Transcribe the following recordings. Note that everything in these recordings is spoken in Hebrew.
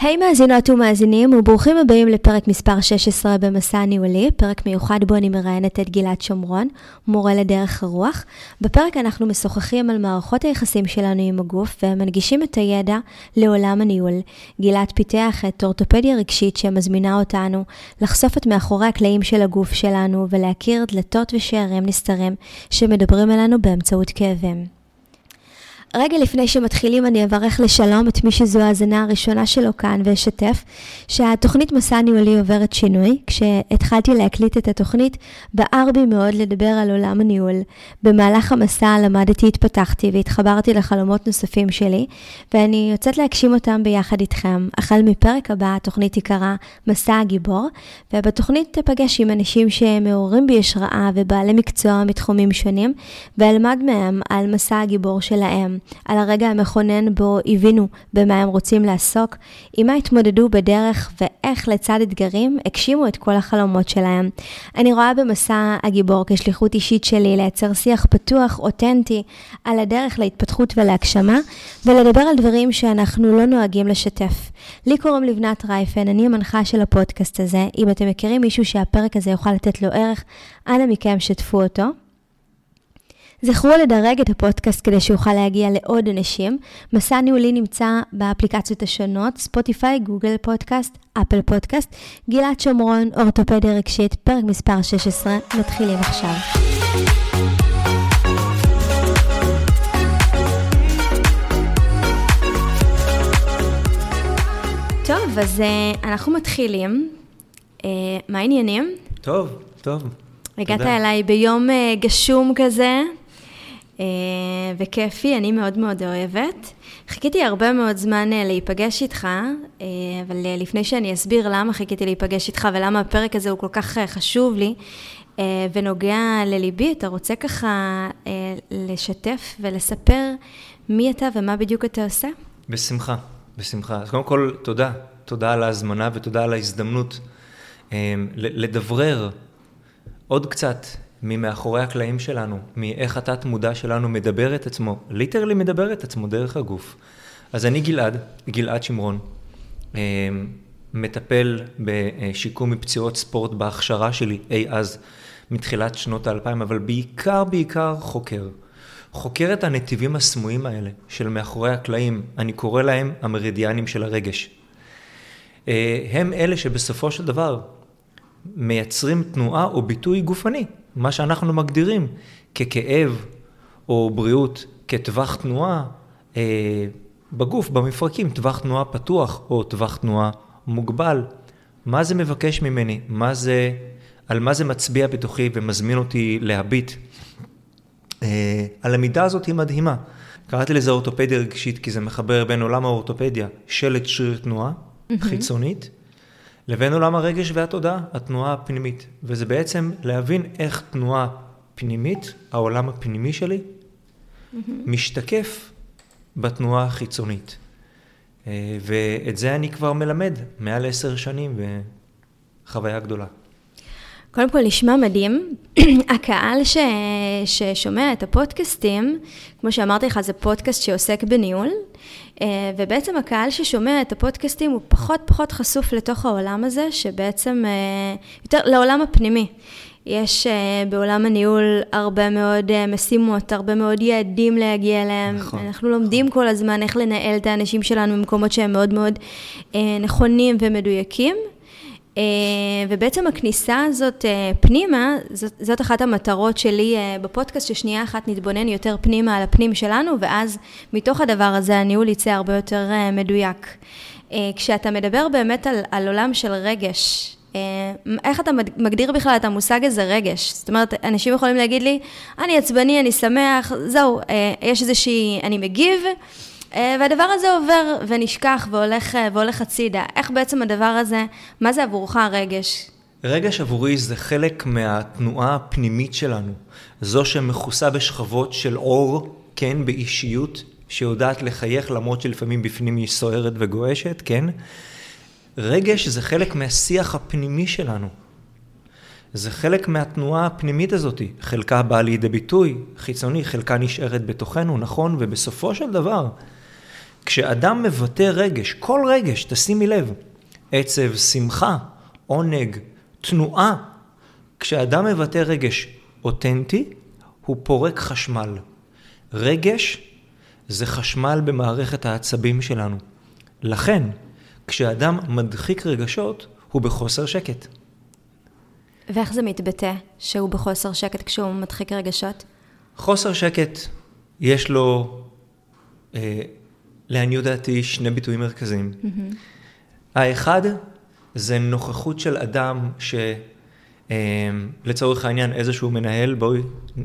היי hey, מאזינות ומאזינים, וברוכים הבאים לפרק מספר 16 במסע הניהולי, פרק מיוחד בו אני מראיינת את גלעד שומרון, מורה לדרך הרוח. בפרק אנחנו משוחחים על מערכות היחסים שלנו עם הגוף ומנגישים את הידע לעולם הניהול. גלעד פיתח את אורתופדיה רגשית שמזמינה אותנו לחשוף את מאחורי הקלעים של הגוף שלנו ולהכיר דלתות ושערים נסתרים שמדברים אלינו באמצעות כאבים. רגע לפני שמתחילים אני אברך לשלום את מי שזו ההאזנה הראשונה שלו כאן ואשתף שהתוכנית מסע ניהולי עוברת שינוי. כשהתחלתי להקליט את התוכנית בער בי מאוד לדבר על עולם הניהול. במהלך המסע למדתי, התפתחתי והתחברתי לחלומות נוספים שלי ואני יוצאת להגשים אותם ביחד איתכם. החל מפרק הבא התוכנית תיקרא מסע הגיבור ובתוכנית תפגש עם אנשים שמעוררים בי השראה ובעלי מקצוע מתחומים שונים ואלמד מהם על מסע הגיבור שלהם. על הרגע המכונן בו הבינו במה הם רוצים לעסוק, עם מה התמודדו בדרך ואיך לצד אתגרים הגשימו את כל החלומות שלהם. אני רואה במסע הגיבור כשליחות אישית שלי לייצר שיח פתוח, אותנטי, על הדרך להתפתחות ולהגשמה, ולדבר על דברים שאנחנו לא נוהגים לשתף. לי קוראים לבנת רייפן, אני המנחה של הפודקאסט הזה. אם אתם מכירים מישהו שהפרק הזה יוכל לתת לו ערך, אנא מכם שתפו אותו. זכרו לדרג את הפודקאסט כדי שיוכל להגיע לעוד אנשים. מסע ניהולי נמצא באפליקציות השונות, ספוטיפיי, גוגל פודקאסט, אפל פודקאסט. גלעד שומרון, אורתופדיה רגשית, פרק מספר 16, מתחילים עכשיו. טוב, אז uh, אנחנו מתחילים. Uh, מה העניינים? טוב, טוב. הגעת תודה. אליי ביום uh, גשום כזה, אה, וכיפי, אני מאוד מאוד אוהבת. חיכיתי הרבה מאוד זמן אה, להיפגש איתך, אה, אבל לפני שאני אסביר למה חיכיתי להיפגש איתך ולמה הפרק הזה הוא כל כך חשוב לי ונוגע לליבי, אתה רוצה ככה לשתף ולספר מי אתה ומה בדיוק אתה עושה? בשמחה, בשמחה. אז קודם כל, תודה. תודה על ההזמנה ותודה על ההזדמנות לדברר עוד קצת ממאחורי הקלעים שלנו, מאיך התת מודע שלנו מדבר את עצמו, ליטרלי מדבר את עצמו דרך הגוף. אז אני גלעד, גלעד שמרון, אה, מטפל בשיקום מפציעות ספורט בהכשרה שלי אי אז, מתחילת שנות האלפיים, אבל בעיקר בעיקר חוקר. חוקר את הנתיבים הסמויים האלה של מאחורי הקלעים, אני קורא להם המרידיאנים של הרגש. אה, הם אלה שבסופו של דבר מייצרים תנועה או ביטוי גופני. מה שאנחנו מגדירים ככאב או בריאות כטווח תנועה אה, בגוף, במפרקים, טווח תנועה פתוח או טווח תנועה מוגבל. מה זה מבקש ממני? מה זה, על מה זה מצביע בתוכי ומזמין אותי להביט? אה, הלמידה הזאת היא מדהימה. קראתי לזה אורתופדיה רגשית כי זה מחבר בין עולם האורתופדיה, שלט שריר תנועה mm-hmm. חיצונית, לבין עולם הרגש והתודעה, התנועה הפנימית. וזה בעצם להבין איך תנועה פנימית, העולם הפנימי שלי, mm-hmm. משתקף בתנועה החיצונית. אה, ואת זה אני כבר מלמד מעל עשר שנים, וחוויה גדולה. קודם כל, נשמע מדהים. הקהל ש... ששומע את הפודקאסטים, כמו שאמרתי לך, זה פודקאסט שעוסק בניהול, אה, ובעצם הקהל ששומע את הפודקאסטים הוא פחות פחות חשוף לתוך העולם הזה, שבעצם, אה, יותר לעולם הפנימי. יש uh, בעולם הניהול הרבה מאוד משימות, הרבה מאוד יעדים להגיע אליהם. נכון. אנחנו לומדים כל הזמן איך לנהל את האנשים שלנו במקומות שהם מאוד מאוד נכונים ומדויקים. אה, ובעצם הכניסה הזאת אה, פנימה, זאת, זאת אחת המטרות שלי אה, בפודקאסט, ששנייה אחת נתבונן יותר פנימה על הפנים שלנו, ואז מתוך הדבר הזה הניהול יצא הרבה יותר מדויק. כשאתה מדבר באמת על, על עולם של רגש, איך אתה מגדיר בכלל את המושג הזה רגש? זאת אומרת, אנשים יכולים להגיד לי, אני עצבני, אני שמח, זהו, יש איזושהי, אני מגיב. אה, והדבר הזה עובר ונשכח והולך, אה, והולך הצידה. איך בעצם הדבר הזה, מה זה עבורך הרגש? רגש עבורי זה חלק מהתנועה הפנימית שלנו. זו שמכוסה בשכבות של אור, כן, באישיות, שיודעת לחייך למרות שלפעמים בפנים היא סוערת וגועשת, כן? רגש זה חלק מהשיח הפנימי שלנו. זה חלק מהתנועה הפנימית הזאת. חלקה באה לידי ביטוי חיצוני, חלקה נשארת בתוכנו, נכון? ובסופו של דבר, כשאדם מבטא רגש, כל רגש, תשימי לב, עצב, שמחה, עונג, תנועה, כשאדם מבטא רגש אותנטי, הוא פורק חשמל. רגש זה חשמל במערכת העצבים שלנו. לכן, כשאדם מדחיק רגשות, הוא בחוסר שקט. ואיך זה מתבטא שהוא בחוסר שקט כשהוא מדחיק רגשות? חוסר שקט, יש לו, אה, לעניות דעתי, שני ביטויים מרכזיים. Mm-hmm. האחד, זה נוכחות של אדם ש... אה, לצורך העניין איזשהו מנהל, בואי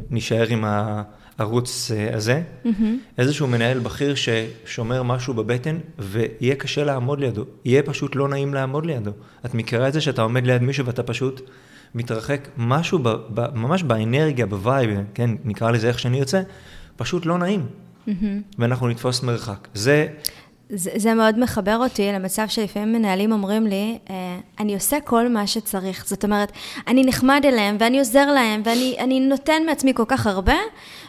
נשאר עם הערוץ אה, הזה, mm-hmm. איזשהו מנהל בכיר ששומר משהו בבטן ויהיה קשה לעמוד לידו, יהיה פשוט לא נעים לעמוד לידו. את מכירה את זה שאתה עומד ליד מישהו ואתה פשוט מתרחק, משהו ב, ב, ממש באנרגיה, ב vibe, כן, נקרא לזה איך שאני יוצא, פשוט לא נעים. Mm-hmm. ואנחנו נתפוס מרחק. זה... זה, זה מאוד מחבר אותי למצב שלפעמים מנהלים אומרים לי, אה, אני עושה כל מה שצריך. זאת אומרת, אני נחמד אליהם ואני עוזר להם ואני נותן מעצמי כל כך הרבה,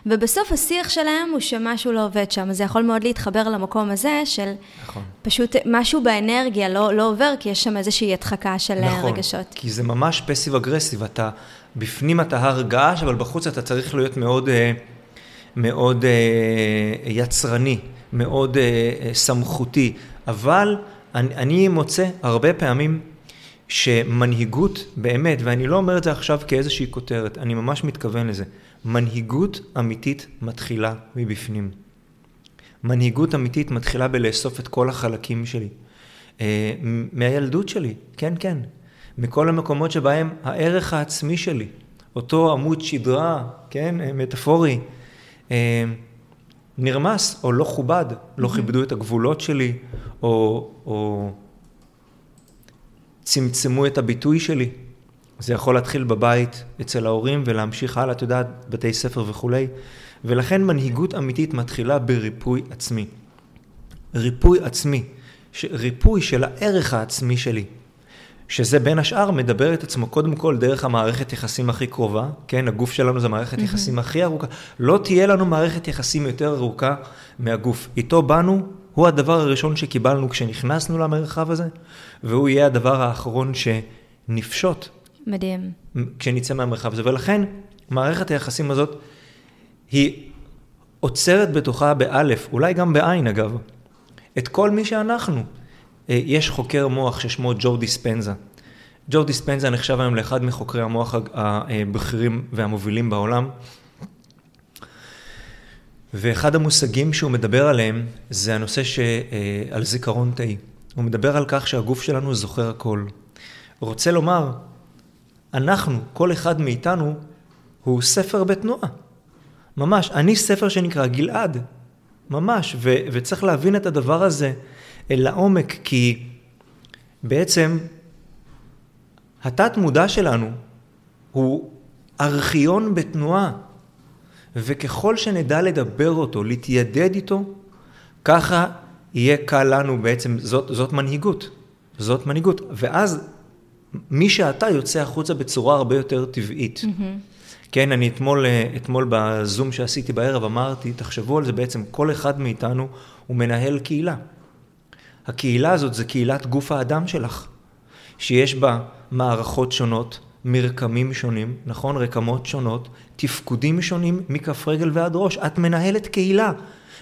ובסוף השיח שלהם הוא שמשהו לא עובד שם. זה יכול מאוד להתחבר למקום הזה של נכון. פשוט משהו באנרגיה לא, לא עובר, כי יש שם איזושהי הדחקה של אה, נכון, רגשות. כי זה ממש פסיב אגרסיב. אתה, בפנים אתה הר געש, אבל בחוץ אתה צריך להיות מאוד, אה, מאוד יצרני. מאוד uh, סמכותי, אבל אני, אני מוצא הרבה פעמים שמנהיגות באמת, ואני לא אומר את זה עכשיו כאיזושהי כותרת, אני ממש מתכוון לזה, מנהיגות אמיתית מתחילה מבפנים. מנהיגות אמיתית מתחילה בלאסוף את כל החלקים שלי. Uh, מהילדות שלי, כן, כן. מכל המקומות שבהם הערך העצמי שלי, אותו עמוד שדרה, כן, מטאפורי, נרמס או לא כובד, לא mm-hmm. כיבדו את הגבולות שלי, או, או צמצמו את הביטוי שלי. זה יכול להתחיל בבית אצל ההורים ולהמשיך הלאה, את יודעת, בתי ספר וכולי. ולכן מנהיגות אמיתית מתחילה בריפוי עצמי. ריפוי עצמי, ריפוי של הערך העצמי שלי. שזה בין השאר מדבר את עצמו קודם כל דרך המערכת יחסים הכי קרובה, כן, הגוף שלנו זה מערכת mm-hmm. יחסים הכי ארוכה, לא תהיה לנו מערכת יחסים יותר ארוכה מהגוף. איתו באנו, הוא הדבר הראשון שקיבלנו כשנכנסנו למרחב הזה, והוא יהיה הדבר האחרון שנפשוט. מדהים. כשנצא מהמרחב הזה, ולכן מערכת היחסים הזאת היא עוצרת בתוכה באלף, אולי גם בעין אגב, את כל מי שאנחנו. אה, יש חוקר מוח ששמו ג'ו דיספנזה. ג'ו דיספנזה נחשב היום לאחד מחוקרי המוח הבכירים והמובילים בעולם. ואחד המושגים שהוא מדבר עליהם זה הנושא שעל אה, זיכרון תאי. הוא מדבר על כך שהגוף שלנו זוכר הכל. הוא רוצה לומר, אנחנו, כל אחד מאיתנו, הוא ספר בתנועה. ממש, אני ספר שנקרא גלעד. ממש, ו- וצריך להבין את הדבר הזה אל לעומק, כי בעצם התת מודע שלנו הוא ארכיון בתנועה, וככל שנדע לדבר אותו, להתיידד איתו, ככה יהיה קל לנו בעצם, זאת, זאת מנהיגות, זאת מנהיגות, ואז מי שאתה יוצא החוצה בצורה הרבה יותר טבעית. Mm-hmm. כן, אני אתמול, אתמול בזום שעשיתי בערב אמרתי, תחשבו על זה בעצם, כל אחד מאיתנו הוא מנהל קהילה. הקהילה הזאת זה קהילת גוף האדם שלך, שיש בה מערכות שונות, מרקמים שונים, נכון? רקמות שונות, תפקודים שונים מכף רגל ועד ראש. את מנהלת קהילה,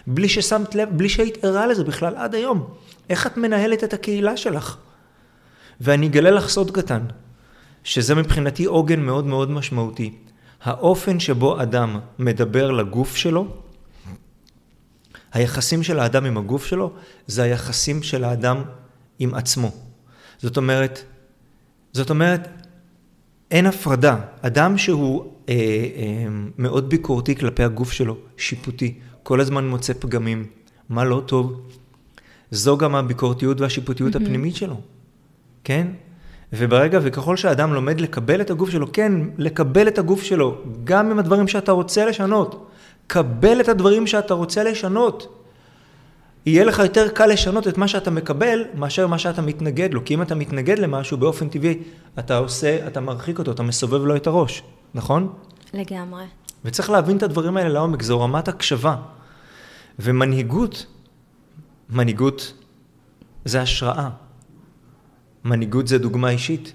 בלי ששמת לב, בלי שהיית ערה לזה בכלל עד היום. איך את מנהלת את הקהילה שלך? ואני אגלה לך סוד קטן, שזה מבחינתי עוגן מאוד מאוד משמעותי. האופן שבו אדם מדבר לגוף שלו, היחסים של האדם עם הגוף שלו, זה היחסים של האדם עם עצמו. זאת אומרת, זאת אומרת, אין הפרדה. אדם שהוא אה, אה, מאוד ביקורתי כלפי הגוף שלו, שיפוטי, כל הזמן מוצא פגמים, מה לא טוב, זו גם הביקורתיות והשיפוטיות mm-hmm. הפנימית שלו, כן? וברגע וככל שאדם לומד לקבל את הגוף שלו, כן, לקבל את הגוף שלו, גם עם הדברים שאתה רוצה לשנות, קבל את הדברים שאתה רוצה לשנות. יהיה לך יותר קל לשנות את מה שאתה מקבל, מאשר מה שאתה מתנגד לו. כי אם אתה מתנגד למשהו, באופן טבעי, אתה עושה, אתה מרחיק אותו, אתה מסובב לו את הראש, נכון? לגמרי. וצריך להבין את הדברים האלה לעומק, זו רמת הקשבה. ומנהיגות מנהיגות זה השראה. מנהיגות זה דוגמה אישית,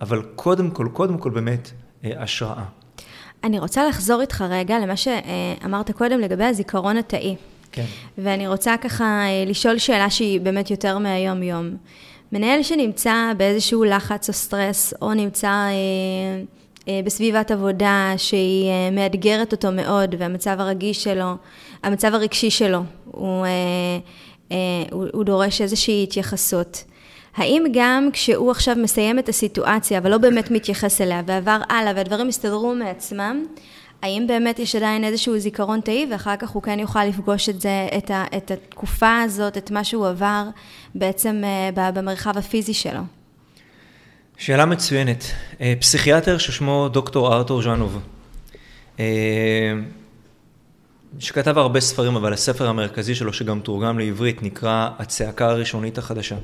אבל קודם כל, קודם כל באמת, אה, השראה. אני רוצה לחזור איתך רגע למה שאמרת קודם לגבי הזיכרון התאי. כן. ואני רוצה ככה אה, לשאול שאלה שהיא באמת יותר מהיום-יום. מנהל שנמצא באיזשהו לחץ או סטרס, או נמצא אה, אה, בסביבת עבודה שהיא אה, מאתגרת אותו מאוד, והמצב הרגיש שלו, המצב הרגשי שלו, הוא, אה, אה, הוא, הוא דורש איזושהי התייחסות. האם גם כשהוא עכשיו מסיים את הסיטואציה, אבל לא באמת מתייחס אליה, ועבר הלאה, והדברים הסתדרו מעצמם, האם באמת יש עדיין איזשהו זיכרון תאי, ואחר כך הוא כן יוכל לפגוש את זה, את, ה, את התקופה הזאת, את מה שהוא עבר, בעצם אה, במרחב הפיזי שלו? שאלה מצוינת. אה, פסיכיאטר ששמו דוקטור ארתור ז'אנוב, אה, שכתב הרבה ספרים, אבל הספר המרכזי שלו, שגם תורגם לעברית, נקרא הצעקה הראשונית החדשה.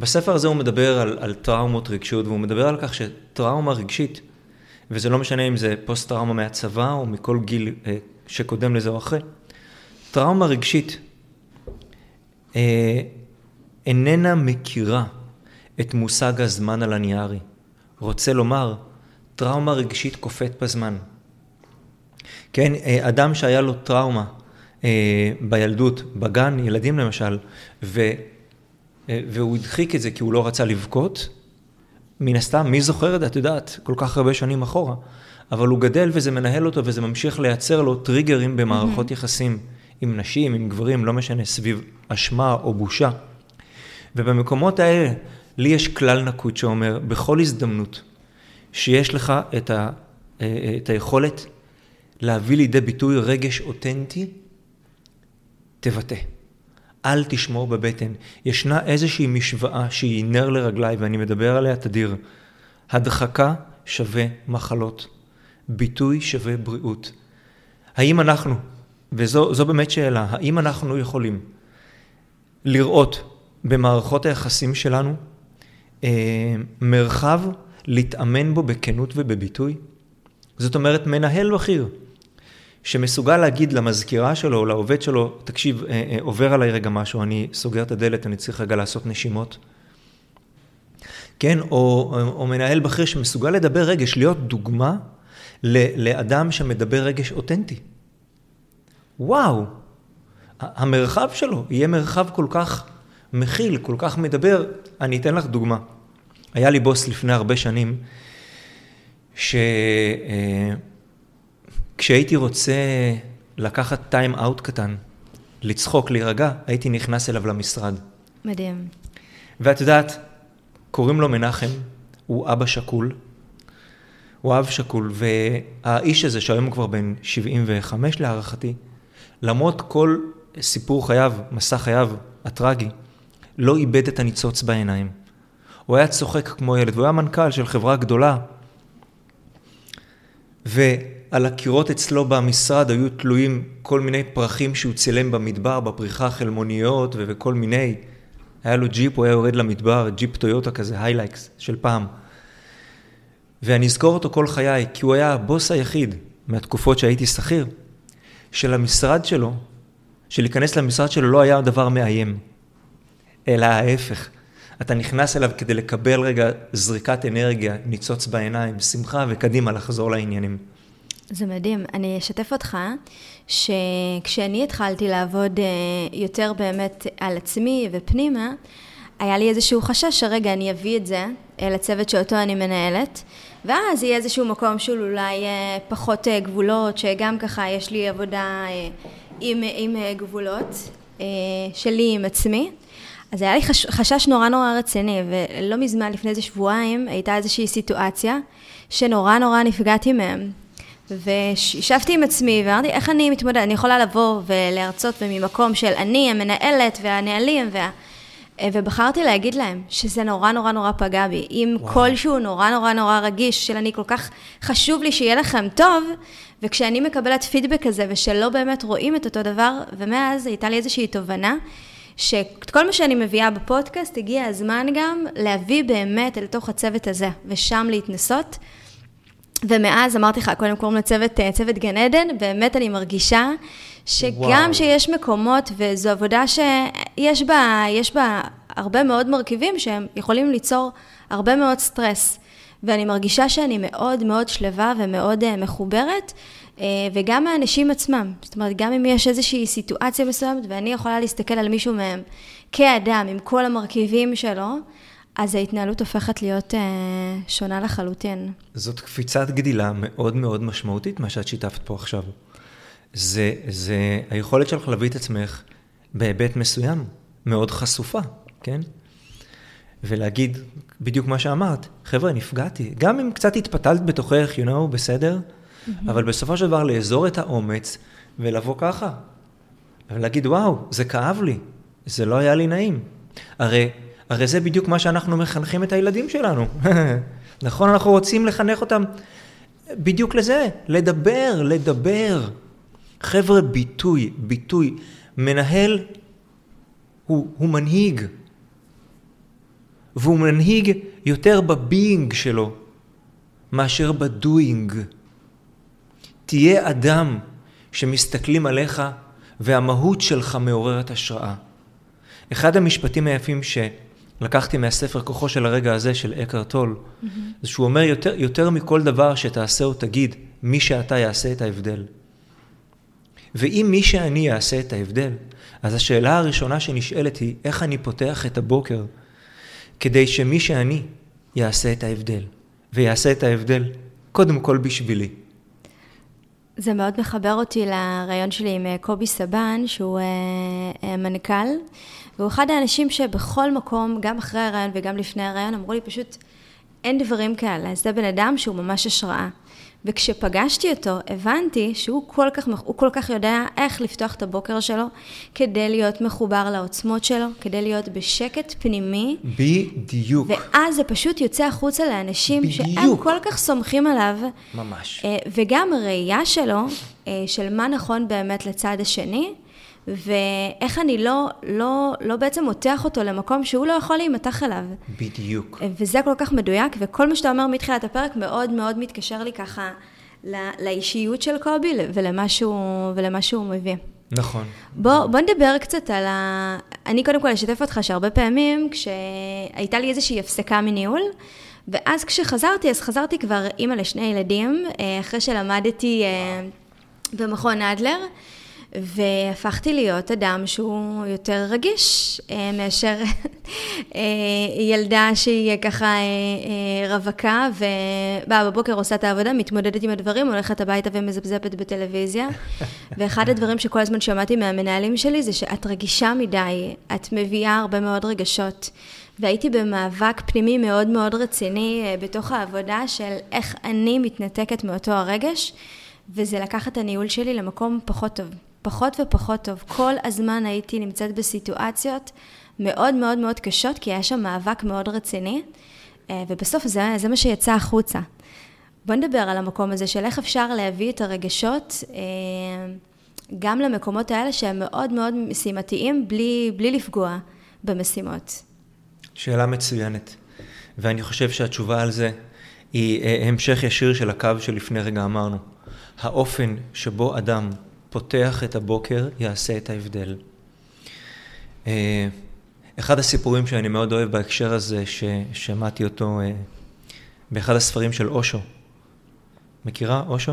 בספר הזה הוא מדבר על, על טראומות רגשיות, והוא מדבר על כך שטראומה רגשית, וזה לא משנה אם זה פוסט-טראומה מהצבא או מכל גיל אה, שקודם לזה או אחרי, טראומה רגשית אה, איננה מכירה את מושג הזמן על הניארי. רוצה לומר, טראומה רגשית קופאת בזמן. כן, אה, אדם שהיה לו טראומה אה, בילדות, בגן, ילדים למשל, ו... אה, והוא הדחיק את זה כי הוא לא רצה לבכות, מן הסתם, מי זוכר את זה, את יודעת, כל כך הרבה שנים אחורה. אבל הוא גדל וזה מנהל אותו וזה ממשיך לייצר לו טריגרים במערכות mm-hmm. יחסים עם נשים, עם גברים, לא משנה, סביב אשמה או בושה. ובמקומות האלה, לי יש כלל נקוד שאומר, בכל הזדמנות שיש לך את, ה, אה, את היכולת להביא לידי ביטוי רגש אותנטי, תבטא. אל תשמור בבטן. ישנה איזושהי משוואה שהיא נר לרגליי, ואני מדבר עליה תדיר. הדחקה שווה מחלות. ביטוי שווה בריאות. האם אנחנו, וזו באמת שאלה, האם אנחנו יכולים לראות במערכות היחסים שלנו אה, מרחב להתאמן בו בכנות ובביטוי? זאת אומרת, מנהל בכיר שמסוגל להגיד למזכירה שלו או לעובד שלו, תקשיב, אה, אה, עובר עליי רגע משהו, אני סוגר את הדלת, אני צריך רגע לעשות נשימות. כן, או, או מנהל בכיר שמסוגל לדבר רגש, להיות דוגמה ל, לאדם שמדבר רגש אותנטי. וואו, המרחב שלו יהיה מרחב כל כך מכיל, כל כך מדבר. אני אתן לך דוגמה. היה לי בוס לפני הרבה שנים, ש... כשהייתי רוצה לקחת טיים אאוט קטן, לצחוק, להירגע, הייתי נכנס אליו למשרד. מדהים. ואת יודעת, קוראים לו מנחם, הוא אבא שכול, הוא אב שכול, והאיש הזה, שהיום הוא כבר בן 75 להערכתי, למרות כל סיפור חייו, מסע חייו הטרגי, לא איבד את הניצוץ בעיניים. הוא היה צוחק כמו ילד, והוא היה מנכ"ל של חברה גדולה. ו... על הקירות אצלו במשרד היו תלויים כל מיני פרחים שהוא צילם במדבר, בפריחה החלמוניות וכל מיני. היה לו ג'יפ, הוא היה יורד למדבר, ג'יפ טויוטה כזה, היילקס של פעם. ואני אזכור אותו כל חיי, כי הוא היה הבוס היחיד מהתקופות שהייתי שכיר, של המשרד שלו, שלהיכנס למשרד שלו לא היה דבר מאיים, אלא ההפך. אתה נכנס אליו כדי לקבל רגע זריקת אנרגיה, ניצוץ בעיניים, שמחה וקדימה לחזור לעניינים. זה מדהים. אני אשתף אותך שכשאני התחלתי לעבוד אה, יותר באמת על עצמי ופנימה, היה לי איזשהו חשש שרגע אני אביא את זה לצוות שאותו אני מנהלת, ואז יהיה איזשהו מקום של אולי אה, פחות אה, גבולות, שגם ככה יש לי עבודה עם, עם גבולות שלי עם עצמי. אז היה לי חש, חשש נורא נורא רציני, ולא מזמן, לפני איזה שבועיים, הייתה איזושהי סיטואציה שנורא נורא נפגעתי מהם. וישבתי עם עצמי ואמרתי, איך אני מתמודדת? אני יכולה לבוא ולהרצות ממקום של אני המנהלת והנהלים וה... ובחרתי להגיד להם שזה נורא נורא נורא פגע בי. אם כלשהו נורא נורא נורא רגיש, של אני כל כך חשוב לי שיהיה לכם טוב, וכשאני מקבלת פידבק כזה ושלא באמת רואים את אותו דבר, ומאז הייתה לי איזושהי תובנה, שכל מה שאני מביאה בפודקאסט, הגיע הזמן גם להביא באמת אל תוך הצוות הזה, ושם להתנסות. ומאז אמרתי לך, קודם קוראים לצוות צוות גן עדן, באמת אני מרגישה שגם שיש מקומות, וזו עבודה שיש בה, בה הרבה מאוד מרכיבים שהם יכולים ליצור הרבה מאוד סטרס. ואני מרגישה שאני מאוד מאוד שלווה ומאוד uh, מחוברת, uh, וגם האנשים עצמם. זאת אומרת, גם אם יש איזושהי סיטואציה מסוימת, ואני יכולה להסתכל על מישהו מהם כאדם, עם כל המרכיבים שלו, אז ההתנהלות הופכת להיות uh, שונה לחלוטין. זאת קפיצת גדילה מאוד מאוד משמעותית, מה שאת שיתפת פה עכשיו. זה, זה היכולת שלך להביא את עצמך בהיבט מסוים, מאוד חשופה, כן? ולהגיד בדיוק מה שאמרת, חבר'ה, נפגעתי. גם אם קצת התפתלת בתוכך, you know, בסדר, mm-hmm. אבל בסופו של דבר לאזור את האומץ ולבוא ככה. ולהגיד, וואו, זה כאב לי, זה לא היה לי נעים. הרי, הרי זה בדיוק מה שאנחנו מחנכים את הילדים שלנו. נכון, אנחנו רוצים לחנך אותם בדיוק לזה, לדבר, לדבר. חבר'ה, ביטוי, ביטוי. מנהל הוא, הוא מנהיג. והוא מנהיג יותר בביינג שלו מאשר בדוינג. תהיה אדם שמסתכלים עליך והמהות שלך מעוררת השראה. אחד המשפטים היפים שלקחתי מהספר כוחו של הרגע הזה של אקר טול, mm-hmm. זה שהוא אומר יותר, יותר מכל דבר שתעשה או תגיד, מי שאתה יעשה את ההבדל. ואם מי שאני יעשה את ההבדל, אז השאלה הראשונה שנשאלת היא, איך אני פותח את הבוקר כדי שמי שאני יעשה את ההבדל, ויעשה את ההבדל קודם כל בשבילי. זה מאוד מחבר אותי לרעיון שלי עם אה, קובי סבן, שהוא אה, אה, מנכ"ל, והוא אחד האנשים שבכל מקום, גם אחרי הרעיון וגם לפני הרעיון, אמרו לי פשוט, אין דברים כאלה. זה בן אדם שהוא ממש השראה. וכשפגשתי אותו, הבנתי שהוא כל כך, הוא כל כך יודע איך לפתוח את הבוקר שלו, כדי להיות מחובר לעוצמות שלו, כדי להיות בשקט פנימי. בדיוק. ואז זה פשוט יוצא החוצה לאנשים בדיוק. שהם כל כך סומכים עליו. ממש. אה, וגם הראייה שלו, אה, של מה נכון באמת לצד השני, ואיך אני לא, לא, לא בעצם מותח אותו למקום שהוא לא יכול להימתח אליו. בדיוק. וזה כל כך מדויק, וכל מה שאתה אומר מתחילת הפרק מאוד מאוד מתקשר לי ככה לא, לאישיות של קובי ולמה שהוא, ולמה שהוא מביא. נכון. בוא, בוא נדבר קצת על ה... אני קודם כל אשתף אותך שהרבה פעמים כשהייתה לי איזושהי הפסקה מניהול, ואז כשחזרתי, אז חזרתי כבר אימא לשני ילדים, אה, אחרי שלמדתי אה, במכון אדלר. והפכתי להיות אדם שהוא יותר רגיש אה, מאשר אה, ילדה שהיא ככה אה, רווקה ובאה בבוקר, עושה את העבודה, מתמודדת עם הדברים, הולכת הביתה ומזפזפת בטלוויזיה. ואחד הדברים שכל הזמן שמעתי מהמנהלים שלי זה שאת רגישה מדי, את מביאה הרבה מאוד רגשות. והייתי במאבק פנימי מאוד מאוד רציני בתוך העבודה של איך אני מתנתקת מאותו הרגש, וזה לקח את הניהול שלי למקום פחות טוב. פחות ופחות טוב. כל הזמן הייתי נמצאת בסיטואציות מאוד מאוד מאוד קשות, כי היה שם מאבק מאוד רציני, אה, ובסוף זה, זה מה שיצא החוצה. בוא נדבר על המקום הזה של איך אפשר להביא את הרגשות אה, גם למקומות האלה שהם מאוד מאוד משימתיים, בלי, בלי לפגוע במשימות. שאלה מצוינת, ואני חושב שהתשובה על זה היא אה, המשך ישיר של הקו שלפני רגע אמרנו. האופן שבו אדם פותח את הבוקר, יעשה את ההבדל. אה, אחד הסיפורים שאני מאוד אוהב בהקשר הזה, ששמעתי אותו אה, באחד הספרים של אושו. מכירה אושו?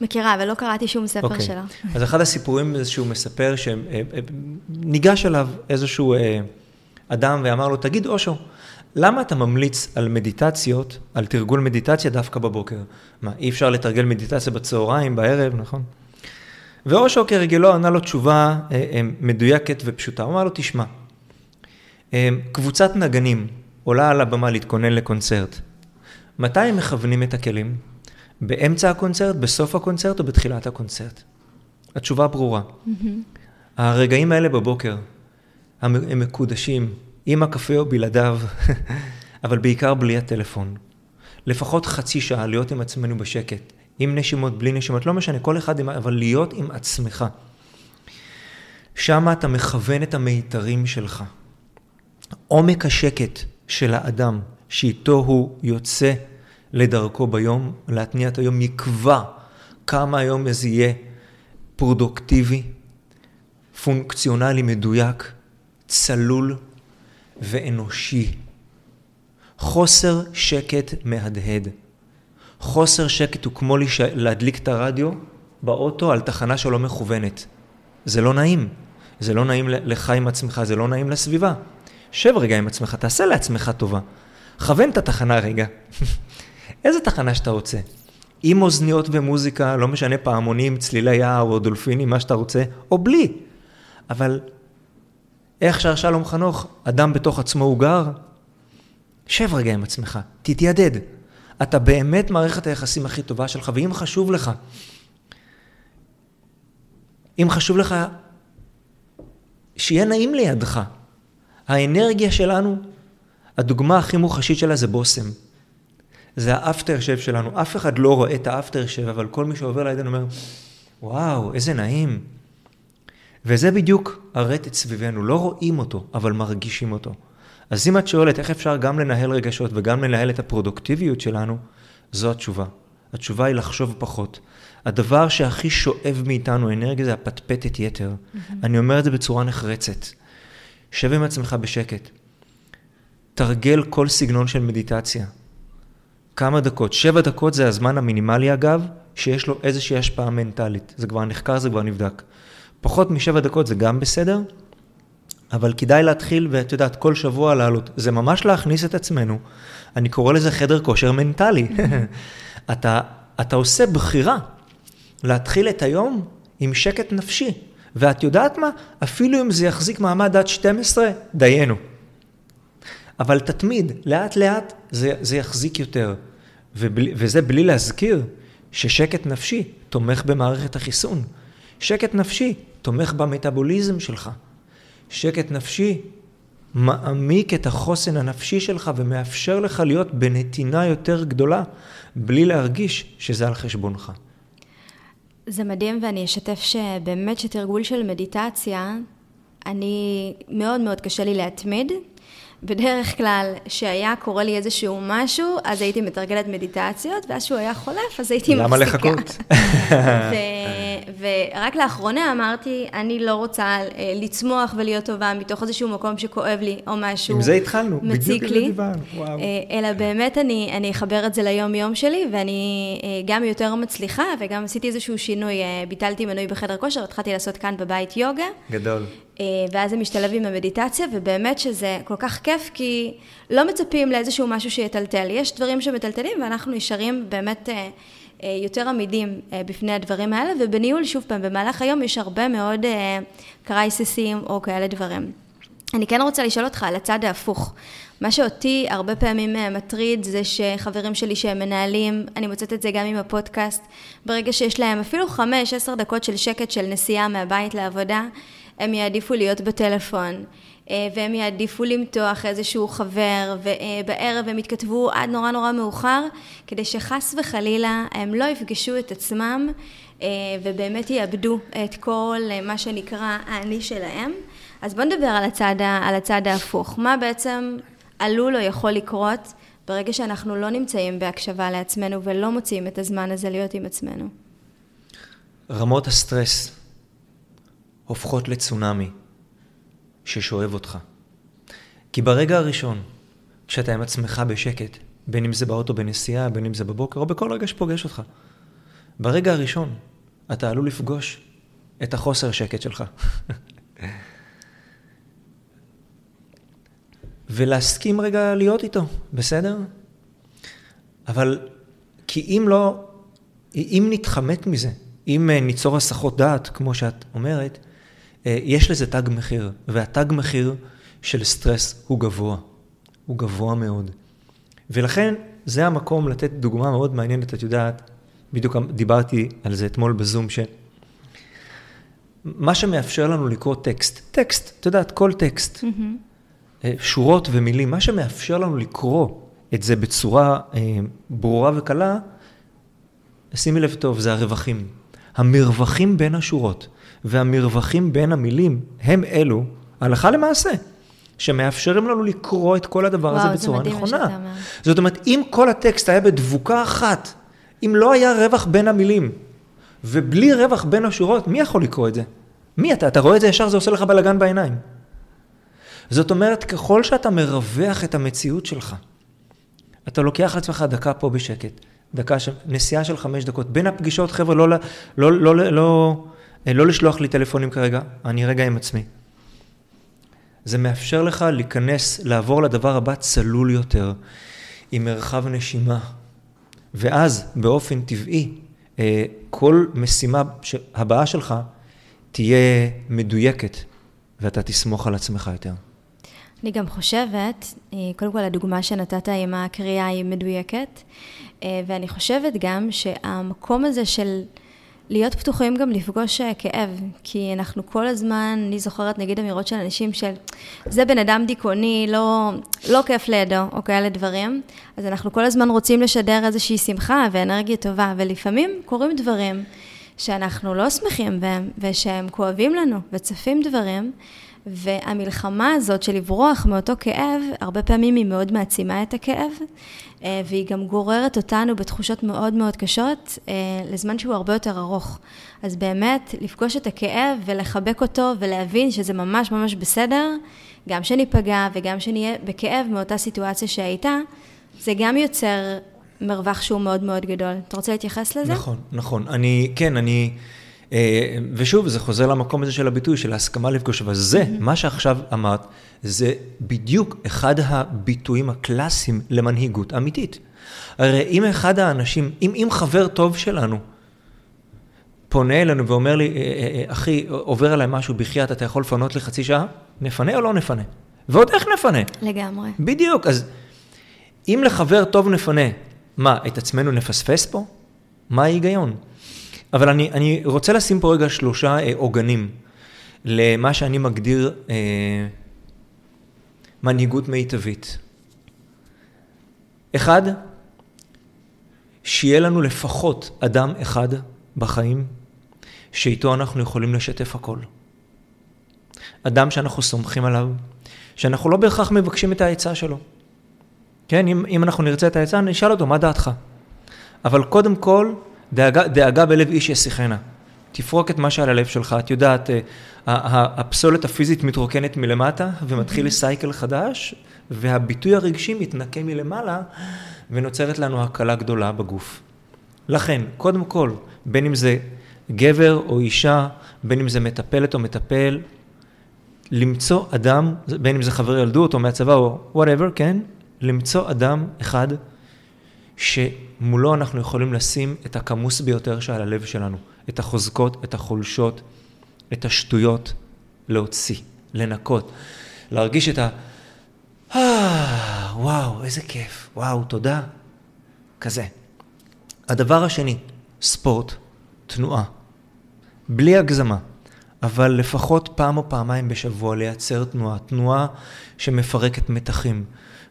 מכירה, אבל לא קראתי שום ספר okay. אוקיי. שלה. אז אחד הסיפורים זה שהוא מספר שניגש אליו איזשהו אה, אדם ואמר לו, תגיד אושו, למה אתה ממליץ על מדיטציות, על תרגול מדיטציה דווקא בבוקר? מה, אי אפשר לתרגל מדיטציה בצהריים, בערב, נכון? ואושו כרגלו ענה לו תשובה אה, אה, מדויקת ופשוטה. הוא אמר לו, תשמע, אה, קבוצת נגנים עולה על הבמה להתכונן לקונצרט. מתי הם מכוונים את הכלים? באמצע הקונצרט, בסוף הקונצרט או בתחילת הקונצרט? התשובה ברורה. Mm-hmm. הרגעים האלה בבוקר, הם מקודשים, עם הקפה או בלעדיו, אבל בעיקר בלי הטלפון. לפחות חצי שעה להיות עם עצמנו בשקט, עם נשימות, בלי נשימות, לא משנה, כל אחד עם... אבל להיות עם עצמך. שם אתה מכוון את המיתרים שלך. עומק השקט של האדם, שאיתו הוא יוצא לדרכו ביום, להתניע את היום, יקבע כמה היום זה יהיה פרודוקטיבי, פונקציונלי מדויק, צלול ואנושי. חוסר שקט מהדהד. חוסר שקט הוא כמו להדליק את הרדיו באוטו על תחנה שלא מכוונת. זה לא נעים. זה לא נעים לך עם עצמך, זה לא נעים לסביבה. שב רגע עם עצמך, תעשה לעצמך טובה. כוון את התחנה רגע. איזה תחנה שאתה רוצה. עם אוזניות ומוזיקה, לא משנה פעמונים, צלילי יער או דולפינים, מה שאתה רוצה, או בלי. אבל איך שר שלום חנוך, אדם בתוך עצמו הוא גר? שב רגע עם עצמך, תתיידד. אתה באמת מערכת היחסים הכי טובה שלך, ואם חשוב לך, אם חשוב לך שיהיה נעים לידך, האנרגיה שלנו, הדוגמה הכי מוחשית שלה זה בושם. זה האפטר שב שלנו. אף אחד לא רואה את האפטר שב, אבל כל מי שעובר לידינו אומר, וואו, איזה נעים. וזה בדיוק הרטט סביבנו, לא רואים אותו, אבל מרגישים אותו. אז אם את שואלת איך אפשר גם לנהל רגשות וגם לנהל את הפרודוקטיביות שלנו, זו התשובה. התשובה היא לחשוב פחות. הדבר שהכי שואב מאיתנו אנרגיה זה הפטפטת יתר. Mm-hmm. אני אומר את זה בצורה נחרצת. שב עם עצמך בשקט. תרגל כל סגנון של מדיטציה. כמה דקות. שבע דקות זה הזמן המינימלי אגב, שיש לו איזושהי השפעה מנטלית. זה כבר נחקר, זה כבר נבדק. פחות משבע דקות זה גם בסדר, אבל כדאי להתחיל, ואת יודעת, כל שבוע לעלות. זה ממש להכניס את עצמנו. אני קורא לזה חדר כושר מנטלי. אתה, אתה עושה בחירה להתחיל את היום עם שקט נפשי. ואת יודעת מה? אפילו אם זה יחזיק מעמד עד 12, דיינו. אבל תתמיד, לאט לאט זה, זה יחזיק יותר. ובלי, וזה בלי להזכיר ששקט נפשי תומך במערכת החיסון. שקט נפשי תומך במטאבוליזם שלך. שקט נפשי מעמיק את החוסן הנפשי שלך ומאפשר לך להיות בנתינה יותר גדולה, בלי להרגיש שזה על חשבונך. זה מדהים ואני אשתף שבאמת שתרגול של מדיטציה, אני מאוד מאוד קשה לי להתמיד. בדרך כלל, שהיה קורה לי איזשהו משהו, אז הייתי מתרגלת מדיטציות, ואז שהוא היה חולף, אז הייתי למה מפסיקה. למה לחכות? ורק לאחרונה אמרתי, אני לא רוצה אה, לצמוח ולהיות טובה מתוך איזשהו מקום שכואב לי, או משהו עם זה התחלנו, מציק בדיוק לי, דיברנו, וואו. אה, אלא באמת אני, אני אחבר את זה ליום-יום שלי, ואני אה, גם יותר מצליחה, וגם עשיתי איזשהו שינוי, ביטלתי מנוי בחדר כושר, התחלתי לעשות כאן בבית יוגה. גדול. ואז זה משתלב עם המדיטציה, ובאמת שזה כל כך כיף, כי לא מצפים לאיזשהו משהו שיטלטל. יש דברים שמטלטלים, ואנחנו נשארים באמת אה, יותר עמידים אה, בפני הדברים האלה, ובניהול, שוב פעם, במהלך היום יש הרבה מאוד קרייססים אה, או כאלה דברים. אני כן רוצה לשאול אותך על הצד ההפוך. מה שאותי הרבה פעמים מטריד זה שחברים שלי שהם מנהלים, אני מוצאת את זה גם עם הפודקאסט, ברגע שיש להם אפילו חמש, עשר דקות של שקט של נסיעה מהבית לעבודה, הם יעדיפו להיות בטלפון. אה, והם יעדיפו למתוח איזשהו חבר, ובערב הם יתכתבו עד נורא נורא מאוחר, כדי שחס וחלילה הם לא יפגשו את עצמם, אה, ובאמת יאבדו את כל אה, מה שנקרא האני שלהם. אז בואו נדבר על הצד, על הצד ההפוך. מה בעצם עלול או יכול לקרות ברגע שאנחנו לא נמצאים בהקשבה לעצמנו ולא מוצאים את הזמן הזה להיות עם עצמנו? רמות הסטרס הופכות לצונאמי. ששואב אותך. כי ברגע הראשון, כשאתה עם עצמך בשקט, בין אם זה באוטו בנסיעה, בין אם זה בבוקר, או בכל רגע שפוגש אותך, ברגע הראשון אתה עלול לפגוש את החוסר שקט שלך. ולהסכים רגע להיות איתו, בסדר? אבל כי אם לא, אם נתחמק מזה, אם אה, ניצור הסחות דעת, כמו שאת אומרת, יש לזה תג מחיר, והתג מחיר של סטרס הוא גבוה. הוא גבוה מאוד. ולכן זה המקום לתת דוגמה מאוד מעניינת, את יודעת, בדיוק דיברתי על זה אתמול בזום, שמה שמאפשר לנו לקרוא טקסט, טקסט, את יודעת, כל טקסט, mm-hmm. שורות ומילים, מה שמאפשר לנו לקרוא את זה בצורה אה, ברורה וקלה, שימי לב טוב, זה הרווחים. המרווחים בין השורות. והמרווחים בין המילים הם אלו, הלכה למעשה, שמאפשרים לנו לקרוא את כל הדבר וואו, הזה בצורה נכונה. זאת אומרת, אם כל הטקסט היה בדבוקה אחת, אם לא היה רווח בין המילים, ובלי רווח בין השורות, מי יכול לקרוא את זה? מי אתה? אתה רואה את זה ישר, זה עושה לך בלאגן בעיניים. זאת אומרת, ככל שאתה מרווח את המציאות שלך, אתה לוקח לעצמך דקה פה בשקט, דקה, ש... נסיעה של חמש דקות. בין הפגישות, חבר'ה, לא, לא, לא, לא, לא, לא לשלוח לי טלפונים כרגע, אני רגע עם עצמי. זה מאפשר לך להיכנס, לעבור לדבר הבא צלול יותר, עם מרחב נשימה. ואז באופן טבעי, אה, כל משימה הבאה שלך תהיה מדויקת, ואתה תסמוך על עצמך יותר. אני גם חושבת, אה, קודם כל הדוגמה שנתת עם הקריאה היא מדויקת, אה, ואני חושבת גם שהמקום הזה של להיות פתוחים גם לפגוש אה, כאב, כי אנחנו כל הזמן, אני זוכרת נגיד אמירות של אנשים של זה בן אדם דיכאוני, לא, לא כיף לידו, או כאלה דברים, אז אנחנו כל הזמן רוצים לשדר איזושהי שמחה ואנרגיה טובה, ולפעמים קורים דברים שאנחנו לא שמחים בהם, ושהם כואבים לנו, וצפים דברים. והמלחמה הזאת של לברוח מאותו כאב, הרבה פעמים היא מאוד מעצימה את הכאב, אה, והיא גם גוררת אותנו בתחושות מאוד מאוד קשות אה, לזמן שהוא הרבה יותר ארוך. אז באמת, לפגוש את הכאב ולחבק אותו ולהבין שזה ממש ממש בסדר, גם שניפגע וגם שנהיה בכאב מאותה סיטואציה שהייתה, זה גם יוצר מרווח שהוא מאוד מאוד גדול. אתה רוצה להתייחס לזה? נכון, נכון. אני, כן, אני... אה, ושוב, זה חוזר למקום הזה של הביטוי, של ההסכמה לפגוש, אבל זה, mm-hmm. מה שעכשיו אמרת, זה בדיוק אחד הביטויים הקלאסיים למנהיגות אמיתית. הרי אם אחד האנשים, אם, אם חבר טוב שלנו פונה אלינו ואומר לי, אה, אה, אחי, עובר עליי משהו, בחייאת, אתה יכול לפנות לי חצי שעה? נפנה או לא נפנה? ועוד איך נפנה? לגמרי. בדיוק, אז אם לחבר טוב נפנה, מה, את עצמנו נפספס פה? מה ההיגיון? אבל אני, אני רוצה לשים פה רגע שלושה אה, עוגנים למה שאני מגדיר אה, מנהיגות מיטבית. אחד, שיהיה לנו לפחות אדם אחד בחיים שאיתו אנחנו יכולים לשתף הכל. אדם שאנחנו סומכים עליו, שאנחנו לא בהכרח מבקשים את העצה שלו. כן, אם, אם אנחנו נרצה את העצה, נשאל אותו, מה דעתך? אבל קודם כל, דאגה, דאגה בלב איש ישיחנה. תפרוק את מה שעל הלב שלך, את יודעת, אה, הפסולת הפיזית מתרוקנת מלמטה ומתחיל סייקל חדש, והביטוי הרגשי מתנקה מלמעלה ונוצרת לנו הקלה גדולה בגוף. לכן, קודם כל, בין אם זה גבר או אישה, בין אם זה מטפלת או מטפל, למצוא אדם, בין אם זה חבר ילדות או מהצבא או וואטאבר, כן? למצוא אדם אחד שמולו אנחנו יכולים לשים את הכמוס ביותר שעל הלב שלנו, את החוזקות, את החולשות, את השטויות, להוציא, לנקות, להרגיש את ה... אה, וואו, איזה כיף, וואו, תודה, כזה. הדבר השני, ספורט, תנועה. בלי הגזמה, אבל לפחות פעם או פעמיים בשבוע לייצר תנועה, תנועה שמפרקת מתחים,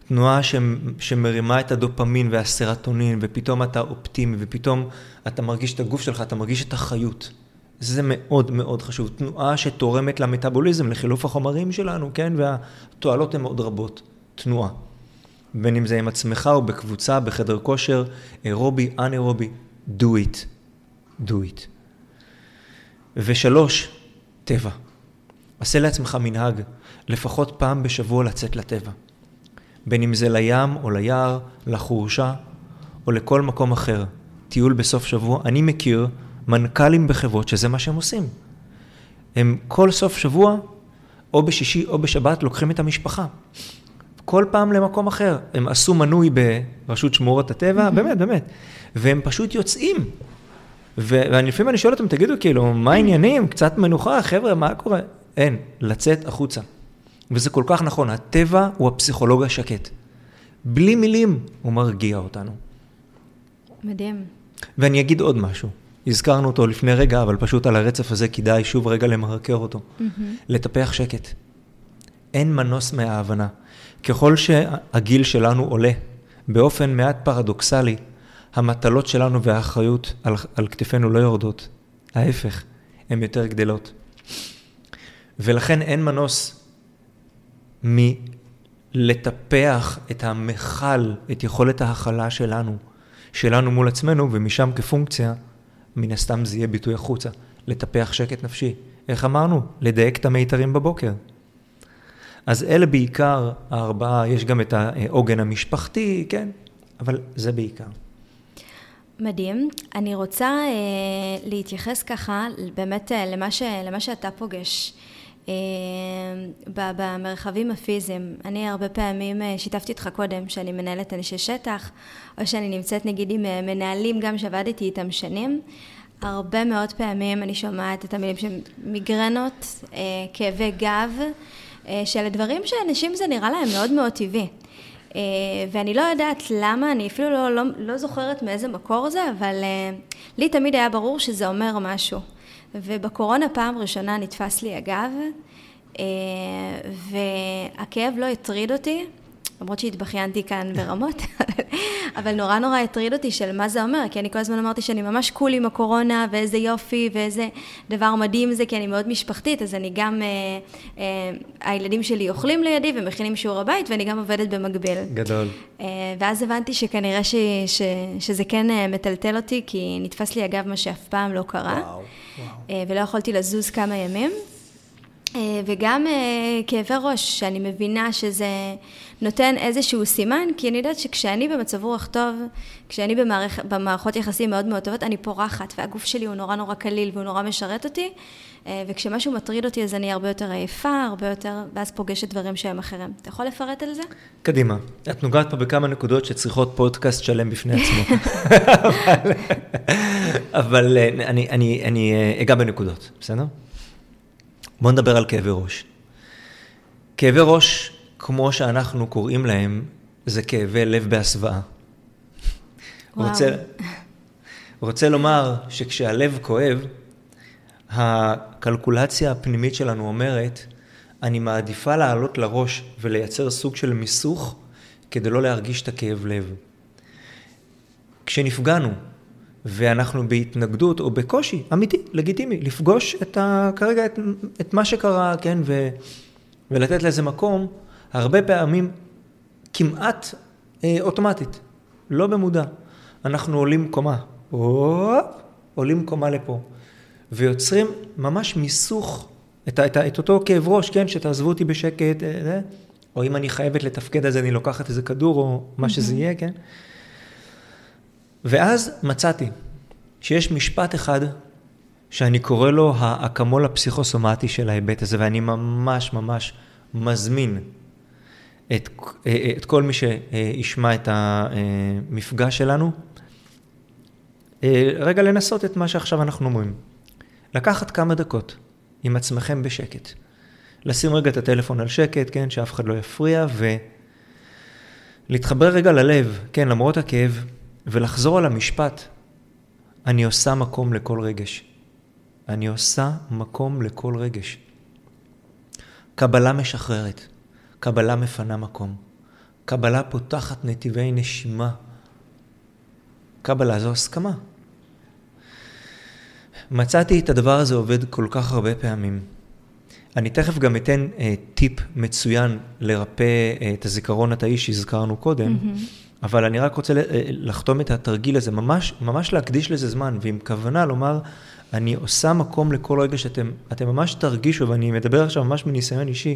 תנועה ש, שמרימה את הדופמין והסרטונין, ופתאום אתה אופטימי, ופתאום אתה מרגיש את הגוף שלך, אתה מרגיש את החיות. זה מאוד מאוד חשוב. תנועה שתורמת למטאבוליזם, לחילוף החומרים שלנו, כן? והתועלות הן מאוד רבות. תנועה. בין אם זה עם עצמך או בקבוצה, בחדר כושר, אירובי, אנאירובי, do it. do it. ושלוש, טבע. עשה לעצמך מנהג, לפחות פעם בשבוע לצאת לטבע. בין אם זה לים או ליער, לחורשה או לכל מקום אחר. טיול בסוף שבוע, אני מכיר מנכ"לים בחברות שזה מה שהם עושים. הם כל סוף שבוע, או בשישי או בשבת, לוקחים את המשפחה. כל פעם למקום אחר. הם עשו מנוי ברשות שמורות הטבע, באמת, באמת. והם פשוט יוצאים. ואני לפעמים אני שואל אותם, תגידו, כאילו, מה העניינים? קצת מנוחה, חבר'ה, מה קורה? אין, לצאת החוצה. וזה כל כך נכון, הטבע הוא הפסיכולוג השקט. בלי מילים הוא מרגיע אותנו. מדהים. ואני אגיד עוד משהו. הזכרנו אותו לפני רגע, אבל פשוט על הרצף הזה כדאי שוב רגע למרקר אותו. Mm-hmm. לטפח שקט. אין מנוס מההבנה. ככל שהגיל שלנו עולה, באופן מעט פרדוקסלי, המטלות שלנו והאחריות על, על כתפינו לא יורדות. ההפך, הן יותר גדלות. ולכן אין מנוס מלטפח את המכל, את יכולת ההכלה שלנו, שלנו מול עצמנו, ומשם כפונקציה, מן הסתם זה יהיה ביטוי החוצה, לטפח שקט נפשי, איך אמרנו? לדייק את המיתרים בבוקר. אז אלה בעיקר הארבעה, יש גם את העוגן המשפחתי, כן, אבל זה בעיקר. מדהים. אני רוצה אה, להתייחס ככה באמת אה, למה, ש, למה שאתה פוגש. אה, במרחבים הפיזיים. אני הרבה פעמים אה, שיתפתי אותך קודם שאני מנהלת אנשי שטח, או שאני נמצאת נגיד עם אה, מנהלים גם שעבדתי איתם שנים. הרבה מאוד פעמים אני שומעת את המילים של מיגרנות, כאבי גב, שאלה דברים שאנשים זה נראה להם מאוד מאוד טבעי. ואני לא יודעת למה, אני אפילו לא, לא, לא זוכרת מאיזה מקור זה, אבל לי תמיד היה ברור שזה אומר משהו. ובקורונה פעם ראשונה נתפס לי הגב, אה, והכאב לא הטריד אותי, למרות שהתבכיינתי כאן ברמות, אבל נורא נורא הטריד אותי של מה זה אומר, כי אני כל הזמן אמרתי שאני ממש קול עם הקורונה, ואיזה יופי, ואיזה דבר מדהים זה, כי אני מאוד משפחתית, אז אני גם, אה, אה, הילדים שלי אוכלים לידי ומכינים שיעור הבית, ואני גם עובדת במקביל. גדול. אה, ואז הבנתי שכנראה ש, ש, שזה כן אה, מטלטל אותי, כי נתפס לי אגב מה שאף פעם לא קרה. וואו. אה, ולא יכולתי לזוז כמה ימים. אה, וגם אה, כאבי ראש, שאני מבינה שזה נותן איזשהו סימן, כי אני יודעת שכשאני במצב רוח טוב, כשאני במערכ... במערכות יחסים מאוד מאוד טובות, אני פורחת, והגוף שלי הוא נורא נורא קליל והוא נורא משרת אותי, וכשמשהו מטריד אותי אז אני הרבה יותר עייפה, הרבה יותר, ואז פוגשת דברים שהם אחרים. אתה יכול לפרט על זה? קדימה. את נוגעת פה בכמה נקודות שצריכות פודקאסט שלם בפני עצמו. אבל אה, אני, אני, אני אה, אגע בנקודות, בסדר? בואו נדבר על כאבי ראש. כאבי ראש, כמו שאנחנו קוראים להם, זה כאבי לב בהסוואה. רוצה, רוצה לומר שכשהלב כואב, הקלקולציה הפנימית שלנו אומרת, אני מעדיפה לעלות לראש ולייצר סוג של מיסוך כדי לא להרגיש את הכאב לב. כשנפגענו ואנחנו בהתנגדות או בקושי אמיתי, לגיטימי, לפגוש את ה, כרגע את, את מה שקרה, כן, ו, ולתת לזה מקום, הרבה פעמים כמעט אה, אוטומטית, לא במודע. אנחנו עולים קומה, או, עולים קומה לפה, ויוצרים ממש מיסוך, את, את, את אותו כאב ראש, כן, שתעזבו אותי בשקט, אה, או אם אני חייבת לתפקד אז אני לוקחת איזה כדור, או מה שזה יהיה, כן. ואז מצאתי שיש משפט אחד שאני קורא לו האקמול הפסיכוסומטי של ההיבט הזה, ואני ממש ממש מזמין את, את כל מי שישמע את המפגש שלנו, רגע לנסות את מה שעכשיו אנחנו אומרים. לקחת כמה דקות עם עצמכם בשקט. לשים רגע את הטלפון על שקט, כן, שאף אחד לא יפריע, ולהתחבר רגע ללב, כן, למרות הכאב, ולחזור על המשפט, אני עושה מקום לכל רגש. אני עושה מקום לכל רגש. קבלה משחררת, קבלה מפנה מקום, קבלה פותחת נתיבי נשימה. קבלה זו הסכמה. מצאתי את הדבר הזה עובד כל כך הרבה פעמים. אני תכף גם אתן uh, טיפ מצוין לרפא uh, את הזיכרון התאי שהזכרנו קודם. Mm-hmm. אבל אני רק רוצה אה, לחתום את התרגיל הזה, ממש, ממש להקדיש לזה זמן, ועם כוונה לומר, אני עושה מקום לכל רגע שאתם אתם ממש תרגישו, ואני מדבר עכשיו ממש מניסיון אישי,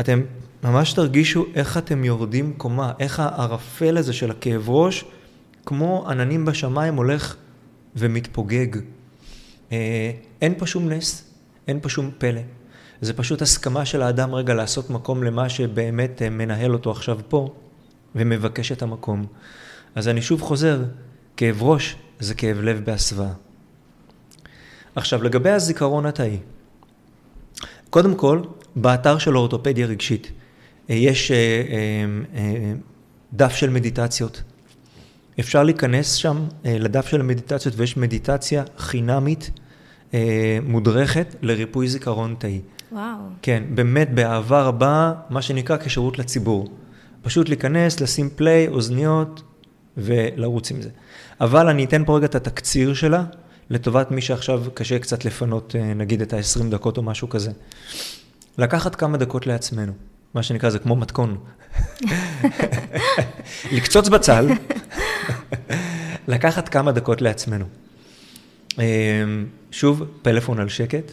אתם ממש תרגישו איך אתם יורדים קומה, איך הערפל הזה של הכאב ראש, כמו עננים בשמיים, הולך ומתפוגג. אה, אין פה שום נס, אין פה שום פלא. זה פשוט הסכמה של האדם רגע לעשות מקום למה שבאמת אה, מנהל אותו עכשיו פה. ומבקש את המקום. אז אני שוב חוזר, כאב ראש זה כאב לב בהסוואה. עכשיו, לגבי הזיכרון התאי, קודם כל, באתר של אורתופדיה רגשית אה, יש אה, אה, דף של מדיטציות. אפשר להיכנס שם לדף של המדיטציות ויש מדיטציה חינמית מודרכת לריפוי זיכרון תאי. וואו. כן, באמת באהבה רבה, מה שנקרא כשירות לציבור. פשוט להיכנס, לשים פליי, אוזניות ולרוץ עם זה. אבל אני אתן פה רגע את התקציר שלה, לטובת מי שעכשיו קשה קצת לפנות, נגיד את ה-20 דקות או משהו כזה. לקחת כמה דקות לעצמנו, מה שנקרא, זה כמו מתכון. לקצוץ בצל, לקחת כמה דקות לעצמנו. אה, שוב, פלאפון על שקט,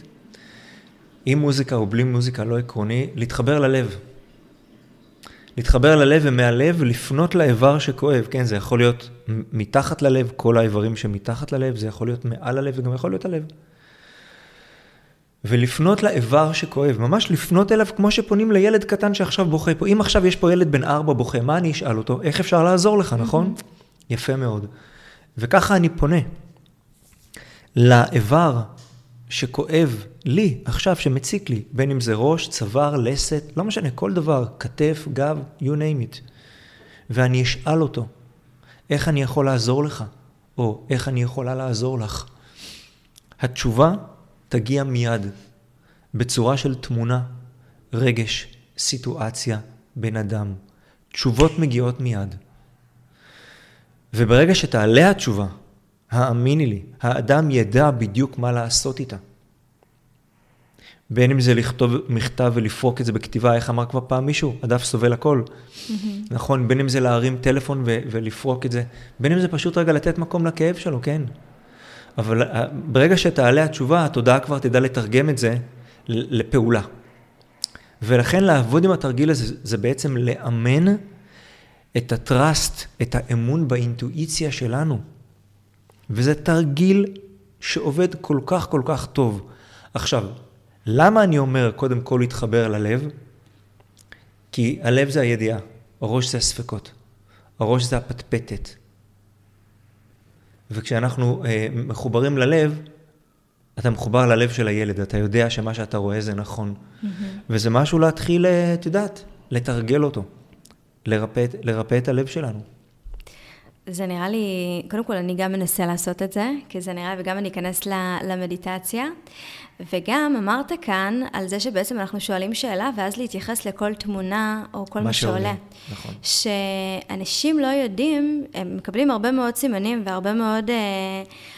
עם מוזיקה או בלי מוזיקה, לא עקרוני, להתחבר ללב. להתחבר ללב ומהלב לפנות לאיבר שכואב, כן, זה יכול להיות מתחת ללב, כל האיברים שמתחת ללב, זה יכול להיות מעל הלב וגם יכול להיות הלב. ולפנות לאיבר שכואב, ממש לפנות אליו כמו שפונים לילד קטן שעכשיו בוכה פה. אם עכשיו יש פה ילד בן ארבע בוכה, מה אני אשאל אותו? איך אפשר לעזור לך, נכון? יפה מאוד. וככה אני פונה לאיבר שכואב לי עכשיו, שמציק לי, בין אם זה ראש, צוואר, לסת, לא משנה, כל דבר, כתף, גב, you name it. ואני אשאל אותו, איך אני יכול לעזור לך? או איך אני יכולה לעזור לך? התשובה תגיע מיד, בצורה של תמונה, רגש, סיטואציה, בן אדם. תשובות מגיעות מיד. וברגע שתעלה התשובה, האמיני לי, האדם ידע בדיוק מה לעשות איתה. בין אם זה לכתוב מכתב ולפרוק את זה בכתיבה, איך אמר כבר פעם מישהו, הדף סובל הכל. Mm-hmm. נכון, בין אם זה להרים טלפון ו- ולפרוק את זה, בין אם זה פשוט רגע לתת מקום לכאב שלו, כן. אבל אה, ברגע שתעלה התשובה, התודעה כבר תדע לתרגם את זה לפעולה. ולכן לעבוד עם התרגיל הזה, זה בעצם לאמן את הטראסט, את האמון באינטואיציה שלנו. וזה תרגיל שעובד כל כך כל כך טוב. עכשיו, למה אני אומר קודם כל להתחבר ללב? כי הלב זה הידיעה, הראש זה הספקות, הראש זה הפטפטת. וכשאנחנו אה, מחוברים ללב, אתה מחובר ללב של הילד, אתה יודע שמה שאתה רואה זה נכון. Mm-hmm. וזה משהו להתחיל, אה, את יודעת, לתרגל אותו, לרפא, לרפא את הלב שלנו. זה נראה לי, קודם כל אני גם מנסה לעשות את זה, כי זה נראה, וגם אני אכנס למדיטציה. וגם אמרת כאן על זה שבעצם אנחנו שואלים שאלה, ואז להתייחס לכל תמונה או כל מה, מה שעולה. נכון. שאנשים לא יודעים, הם מקבלים הרבה מאוד סימנים והרבה מאוד, אה,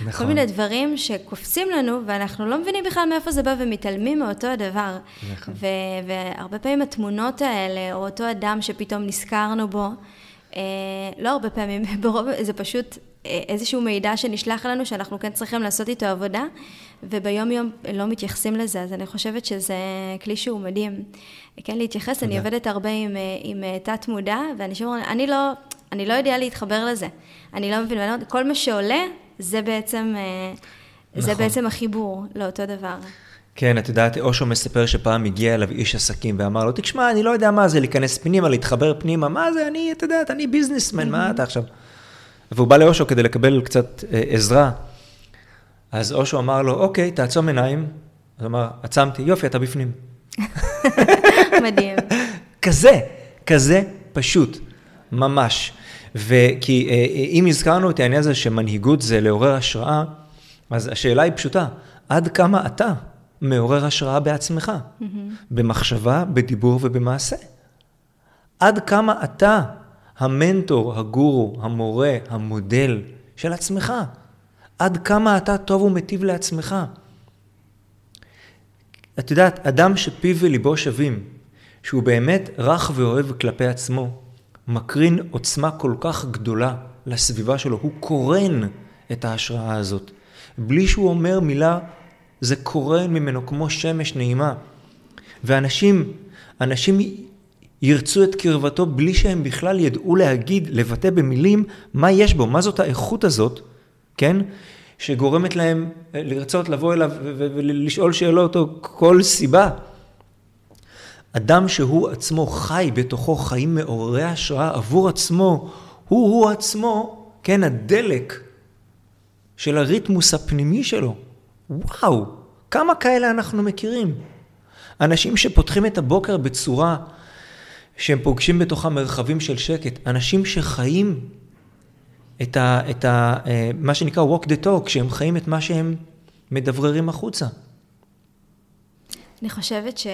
נכון. כל מיני דברים שקופצים לנו, ואנחנו לא מבינים בכלל מאיפה זה בא ומתעלמים מאותו הדבר. נכון. והרבה פעמים התמונות האלה, או אותו אדם שפתאום נזכרנו בו, אה, לא הרבה פעמים, ברוב, זה פשוט אה, איזשהו מידע שנשלח לנו שאנחנו כן צריכים לעשות איתו עבודה, וביום יום לא מתייחסים לזה, אז אני חושבת שזה כלי שהוא מדהים. כן, להתייחס, תודה. אני עובדת הרבה עם, אה, עם תת מודע, ואנשים אומרים, אני לא, אני לא יודע להתחבר לזה, אני לא מבין, כל מה שעולה, זה בעצם, נכון. זה בעצם החיבור לאותו דבר. כן, את יודעת, אושו מספר שפעם הגיע אליו איש עסקים ואמר לו, תשמע, אני לא יודע מה זה להיכנס פנימה, להתחבר פנימה, מה זה, אני, את יודעת, אני ביזנסמן, מה אתה עכשיו? והוא בא לאושו כדי לקבל קצת אה, עזרה. אז אושו אמר לו, אוקיי, תעצום עיניים. אז הוא אמר, עצמתי, יופי, אתה בפנים. מדהים. כזה, כזה פשוט, ממש. וכי אה, אם הזכרנו את העניין הזה שמנהיגות זה לעורר השראה, אז השאלה היא פשוטה, עד כמה אתה מעורר השראה בעצמך, mm-hmm. במחשבה, בדיבור ובמעשה. עד כמה אתה המנטור, הגורו, המורה, המודל של עצמך. עד כמה אתה טוב ומיטיב לעצמך. את יודעת, אדם שפיו וליבו שווים, שהוא באמת רך ואוהב כלפי עצמו, מקרין עוצמה כל כך גדולה לסביבה שלו, הוא קורן את ההשראה הזאת. בלי שהוא אומר מילה זה קורן ממנו כמו שמש נעימה. ואנשים, אנשים ירצו את קרבתו בלי שהם בכלל ידעו להגיד, לבטא במילים מה יש בו, מה זאת האיכות הזאת, כן? שגורמת להם אה, לרצות לבוא אליו ולשאול שאלות או כל סיבה. אדם שהוא עצמו חי בתוכו חיים מעוררי השראה עבור עצמו, הוא-הוא עצמו, כן, הדלק של הריתמוס הפנימי שלו. וואו, כמה כאלה אנחנו מכירים? אנשים שפותחים את הבוקר בצורה שהם פוגשים בתוכם מרחבים של שקט, אנשים שחיים את, ה, את ה, אה, מה שנקרא walk the talk, שהם חיים את מה שהם מדבררים החוצה. אני חושבת ש...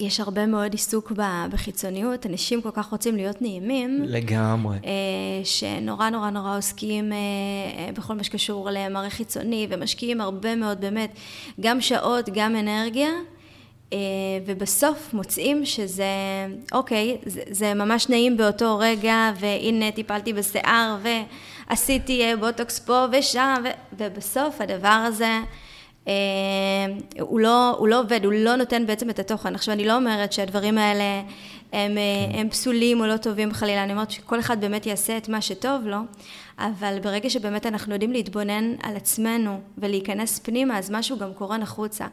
יש הרבה מאוד עיסוק בחיצוניות, אנשים כל כך רוצים להיות נעימים. לגמרי. אה, שנורא נורא נורא עוסקים אה, בכל מה שקשור למראה חיצוני, ומשקיעים הרבה מאוד באמת, גם שעות, גם אנרגיה, ובסוף מוצאים שזה, אוקיי, זה, זה ממש נעים באותו רגע, והנה טיפלתי בשיער, ועשיתי בוטוקס פה ושם, ו, ובסוף הדבר הזה... אה, הוא לא, הוא לא עובד, הוא לא נותן בעצם את התוכן. עכשיו, אני לא אומרת שהדברים האלה הם, כן. הם פסולים או לא טובים חלילה, אני אומרת שכל אחד באמת יעשה את מה שטוב לו, אבל ברגע שבאמת אנחנו יודעים להתבונן על עצמנו ולהיכנס פנימה, אז משהו גם קורה החוצה.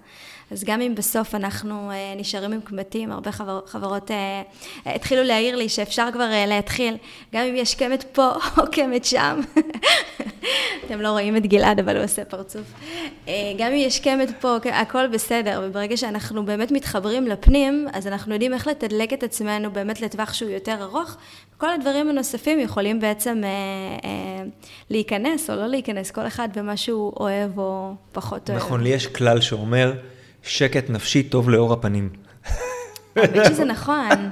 אז גם אם בסוף אנחנו אה, נשארים עם קמטים, הרבה חבר, חברות אה, אה, התחילו להעיר לי שאפשר כבר להתחיל, גם אם יש קמט פה או קמט שם, אתם לא רואים את גלעד, אבל הוא עושה פרצוף. גם אם יש קמט פה, הכל בסדר, וברגע שאנחנו באמת מתחברים לפנים, אז אנחנו יודעים איך לתדלק את עצמנו באמת לטווח שהוא יותר ארוך, כל הדברים הנוספים יכולים בעצם להיכנס או לא להיכנס, כל אחד במה שהוא אוהב או פחות אוהב. נכון, לי יש כלל שאומר, שקט נפשי טוב לאור הפנים. האמת שזה נכון.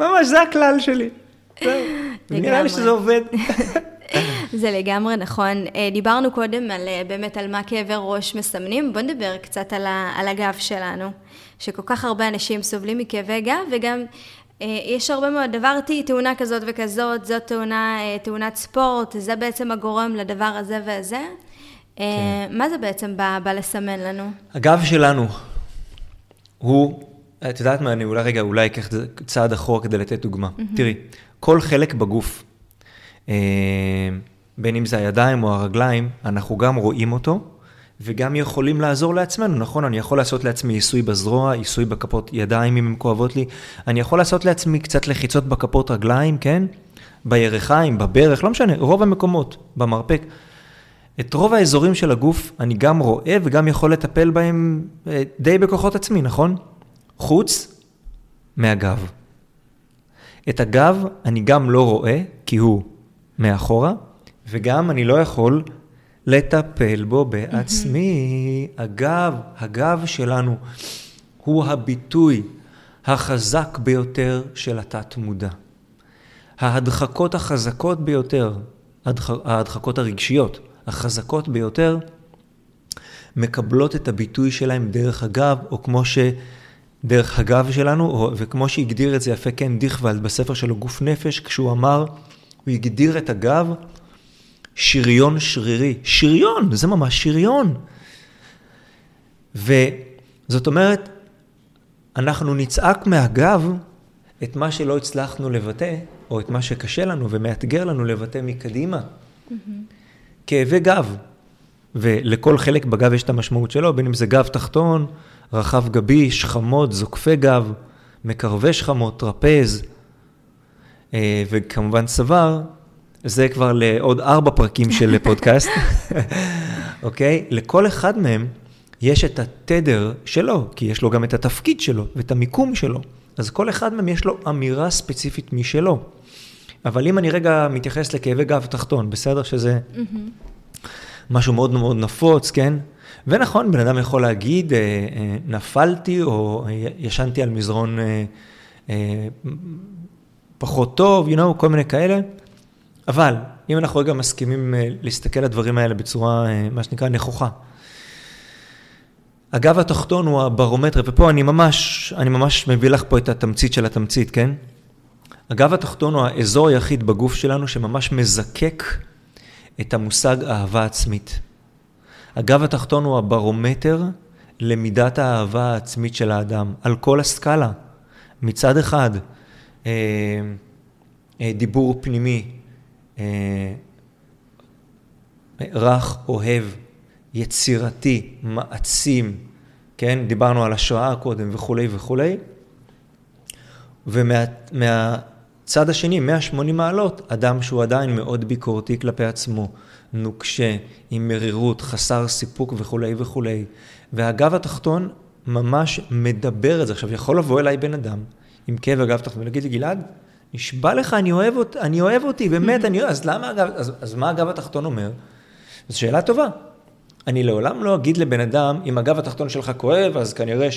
ממש, זה הכלל שלי. נראה לי שזה עובד. זה לגמרי נכון. אה, דיברנו קודם על, אה, באמת על מה כאבי ראש מסמנים, בוא נדבר קצת על, ה, על הגב שלנו, שכל כך הרבה אנשים סובלים מכאבי גב, וגם אה, יש הרבה מאוד, עברתי תאונה כזאת וכזאת, זאת תאונה, תאונת ספורט, זה בעצם הגורם לדבר הזה והזה. כן. מה זה בעצם בא, בא לסמן לנו? הגב שלנו הוא, את יודעת מה, אני אולי רגע, אולי אקח צעד אחורה כדי לתת דוגמה. Mm-hmm. תראי, כל חלק בגוף אה, בין אם זה הידיים או הרגליים, אנחנו גם רואים אותו, וגם יכולים לעזור לעצמנו, נכון? אני יכול לעשות לעצמי עיסוי בזרוע, עיסוי בכפות ידיים אם הן כואבות לי, אני יכול לעשות לעצמי קצת לחיצות בכפות רגליים, כן? בירכיים, בברך, לא משנה, רוב המקומות, במרפק. את רוב האזורים של הגוף אני גם רואה וגם יכול לטפל בהם אה, די בכוחות עצמי, נכון? חוץ מהגב. את הגב אני גם לא רואה, כי הוא מאחורה, וגם אני לא יכול לטפל בו בעצמי. הגב, הגב שלנו הוא הביטוי החזק ביותר של התת-מודע. ההדחקות החזקות ביותר, ההדחקות הרגשיות החזקות ביותר, מקבלות את הביטוי שלהם דרך הגב, או כמו ש... דרך הגב שלנו, וכמו שהגדיר את זה יפה קן דיכוולד בספר שלו גוף נפש, כשהוא אמר, הוא הגדיר את הגב שריון שרירי. שריון, זה ממש שריון. וזאת אומרת, אנחנו נצעק מהגב את מה שלא הצלחנו לבטא, או את מה שקשה לנו ומאתגר לנו לבטא מקדימה. Mm-hmm. כאבי גב. ולכל חלק בגב יש את המשמעות שלו, בין אם זה גב תחתון, רחב גבי, שכמות, זוקפי גב, מקרבי שכמות, טרפז, אה, וכמובן צוואר, זה כבר לעוד ארבע פרקים של פודקאסט, אוקיי? לכל אחד מהם יש את התדר שלו, כי יש לו גם את התפקיד שלו ואת המיקום שלו. אז כל אחד מהם יש לו אמירה ספציפית משלו. אבל אם אני רגע מתייחס לכאבי גב תחתון, בסדר שזה. משהו מאוד מאוד נפוץ, כן? ונכון, בן אדם יכול להגיד, אה, אה, נפלתי או ישנתי על מזרון אה, פחות טוב, you know, כל מיני כאלה. אבל אם אנחנו רגע מסכימים להסתכל על הדברים האלה בצורה, מה שנקרא, נכוחה. הגב התחתון הוא הברומטר, ופה אני ממש, אני ממש מביא לך פה את התמצית של התמצית, כן? הגב התחתון הוא האזור היחיד בגוף שלנו שממש מזקק את המושג אהבה עצמית. הגב התחתון הוא הברומטר למידת האהבה העצמית של האדם, על כל הסקאלה. מצד אחד, אה, אה, דיבור פנימי, אה, רך, אוהב, יצירתי, מעצים, כן? דיברנו על השואה קודם וכולי וכולי. ומהצד השני, 180 מעלות, אדם שהוא עדיין מאוד ביקורתי כלפי עצמו, נוקשה, עם מרירות, חסר סיפוק וכולי וכולי. והגב התחתון ממש מדבר את זה. עכשיו, יכול לבוא אליי בן אדם עם כאב הגב תחתון ולהגיד לי, גלעד, נשבע לך, אני אוהב, אות, אני אוהב אותי, באמת, אני אוהב, אז למה אז, אז מה הגב התחתון אומר? זו שאלה טובה. אני לעולם לא אגיד לבן אדם, אם הגב התחתון שלך כואב, אז כנראה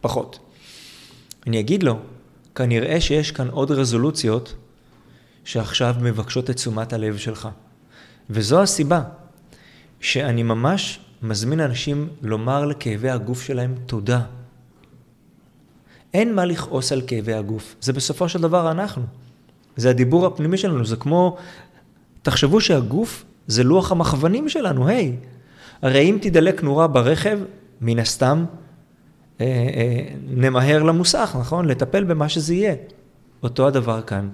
שפחות. אני אגיד לו, כנראה שיש כאן עוד רזולוציות שעכשיו מבקשות את תשומת הלב שלך. וזו הסיבה שאני ממש מזמין אנשים לומר לכאבי הגוף שלהם תודה. אין מה לכעוס על כאבי הגוף, זה בסופו של דבר אנחנו. זה הדיבור הפנימי שלנו, זה כמו, תחשבו שהגוף זה לוח המכוונים שלנו, היי. הרי אם תדלק נורה ברכב, מן הסתם נמהר למוסך, נכון? לטפל במה שזה יהיה. אותו הדבר כאן.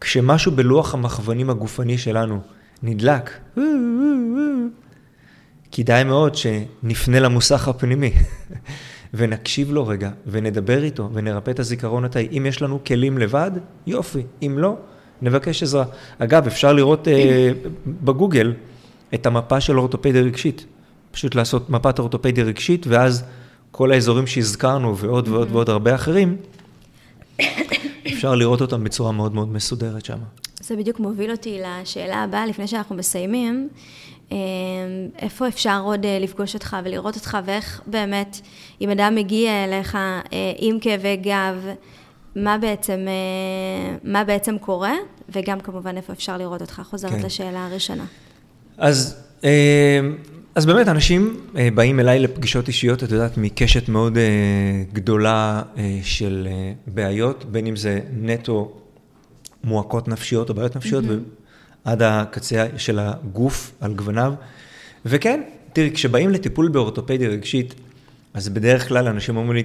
כשמשהו בלוח המכוונים הגופני שלנו נדלק, כדאי מאוד שנפנה למוסך הפנימי ונקשיב לו רגע ונדבר איתו ונרפא את הזיכרון התאי. אם יש לנו כלים לבד, יופי. אם לא, נבקש עזרה. אגב, אפשר לראות אה, בגוגל את המפה של אורתופדיה רגשית. פשוט לעשות מפת אורתופדיה רגשית, ואז כל האזורים שהזכרנו ועוד ועוד ועוד הרבה אחרים, אפשר לראות אותם בצורה מאוד מאוד מסודרת שם. זה בדיוק מוביל אותי לשאלה הבאה, לפני שאנחנו מסיימים. אמ, איפה אפשר עוד אה, לפגוש אותך ולראות אותך, ואיך באמת, אם אדם מגיע אליך אה, עם כאבי גב, מה בעצם, אה, מה בעצם קורה, וגם כמובן איפה אפשר לראות אותך. חוזרת כן. לשאלה הראשונה. אז, אז באמת, אנשים באים אליי לפגישות אישיות, את יודעת, מקשת מאוד גדולה של בעיות, בין אם זה נטו מועקות נפשיות או בעיות נפשיות, mm-hmm. עד הקצה של הגוף על גווניו. וכן, תראי, כשבאים לטיפול באורתופדיה רגשית, אז בדרך כלל אנשים אומרים לי,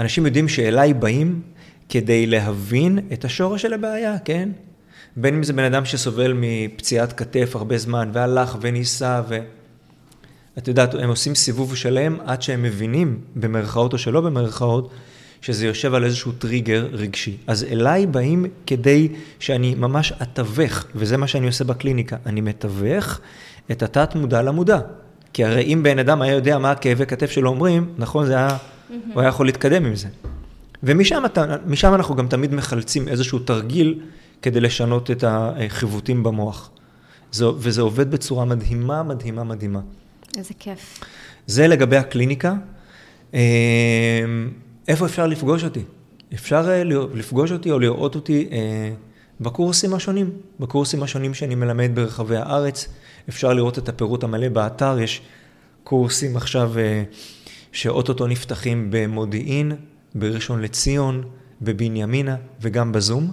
אנשים יודעים שאליי באים כדי להבין את השורש של הבעיה, כן? בין אם זה בן אדם שסובל מפציעת כתף הרבה זמן, והלך וניסה, ו... את יודעת, הם עושים סיבוב שלם עד שהם מבינים, במרכאות או שלא במרכאות, שזה יושב על איזשהו טריגר רגשי. אז אליי באים כדי שאני ממש אתווך, וזה מה שאני עושה בקליניקה, אני מתווך את התת מודע למודע. כי הרי אם בן אדם היה יודע מה הכאבי כתף שלו אומרים, נכון, זה היה, mm-hmm. הוא היה יכול להתקדם עם זה. ומשם אנחנו גם תמיד מחלצים איזשהו תרגיל כדי לשנות את החיווטים במוח. זה, וזה עובד בצורה מדהימה, מדהימה, מדהימה. איזה כיף. זה לגבי הקליניקה. אמ, איפה אפשר לפגוש אותי? אפשר אה, לפגוש אותי או לראות אותי אה, בקורסים השונים, בקורסים השונים שאני מלמד ברחבי הארץ. אפשר לראות את הפירוט המלא באתר, יש קורסים עכשיו אה, שאו-טו-טו נפתחים במודיעין, בראשון לציון, בבנימינה וגם בזום.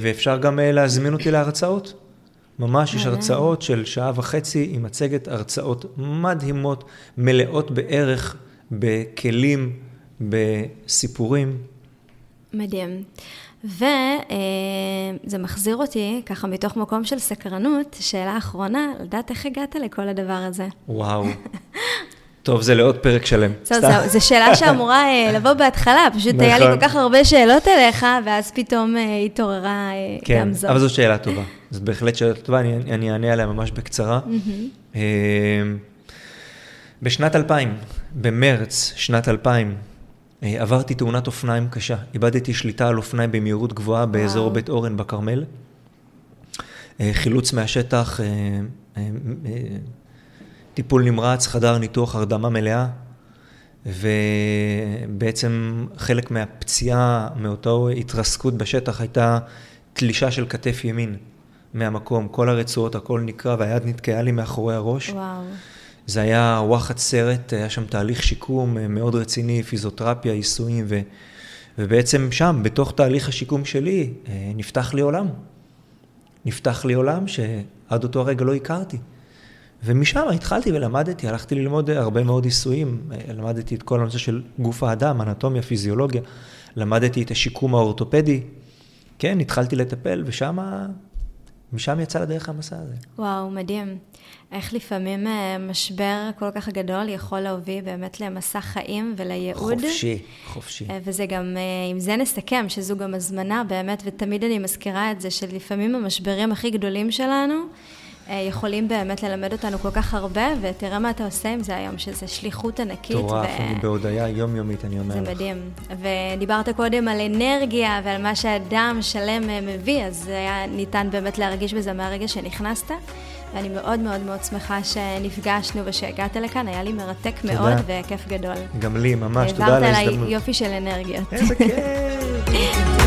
ואפשר גם להזמין אותי להרצאות. ממש יש הרצאות של שעה וחצי עם מצגת, הרצאות מדהימות, מלאות בערך, בכלים. בסיפורים. מדהים. וזה מחזיר אותי, ככה מתוך מקום של סקרנות, שאלה אחרונה, לדעת איך הגעת לכל הדבר הזה. וואו. טוב, זה לעוד פרק שלם. זו שאלה שאמורה אה, לבוא בהתחלה, פשוט היה לי כל כך הרבה שאלות אליך, ואז פתאום אה, התעוררה אה, גם זו. כן, אבל זו שאלה טובה. זו בהחלט שאלה טובה, אני אענה עליה ממש בקצרה. בשנת 2000, במרץ שנת 2000, אה, עברתי תאונת אופניים קשה, איבדתי שליטה על אופניים במהירות גבוהה באזור וואו. בית אורן בכרמל. אה, חילוץ מהשטח, אה, טיפול נמרץ, חדר ניתוח, הרדמה מלאה, ובעצם חלק מהפציעה, מאותה התרסקות בשטח, הייתה תלישה של כתף ימין מהמקום. כל הרצועות, הכל נקרע, והיד נתקעה לי מאחורי הראש. וואו. זה היה וואחד סרט, היה שם תהליך שיקום אה, מאוד רציני, פיזיותרפיה, עיסויים, ו, ובעצם שם, בתוך תהליך השיקום שלי, אה, נפתח לי עולם. נפתח לי עולם שעד אותו הרגע לא הכרתי. ומשם התחלתי ולמדתי, הלכתי ללמוד הרבה מאוד עיסויים, אה, למדתי את כל הנושא של גוף האדם, אנטומיה, פיזיולוגיה, למדתי את השיקום האורתופדי. כן, התחלתי לטפל, ושם, משם יצא לדרך המסע הזה. וואו, מדהים. איך לפעמים אה, משבר כל כך גדול יכול להוביל באמת למסע חיים ולייעוד. חופשי, חופשי. אה, וזה גם, אה, עם זה נסכם, שזו גם הזמנה באמת, ותמיד אני מזכירה את זה, שלפעמים המשברים הכי גדולים שלנו, יכולים באמת ללמד אותנו כל כך הרבה, ותראה מה אתה עושה עם זה היום, שזה שליחות ענקית. מטורף, ו... אני בהודיה יומיומית, אני אומר לך. זה מדהים. ודיברת קודם על אנרגיה ועל מה שאדם שלם מביא, אז היה ניתן באמת להרגיש בזה מהרגע שנכנסת. ואני מאוד מאוד מאוד שמחה שנפגשנו ושהגעת לכאן, היה לי מרתק תודה. מאוד וכיף גדול. גם לי, ממש, תודה על ההזדמנות. העברת עליי יופי של אנרגיות. איזה כיף.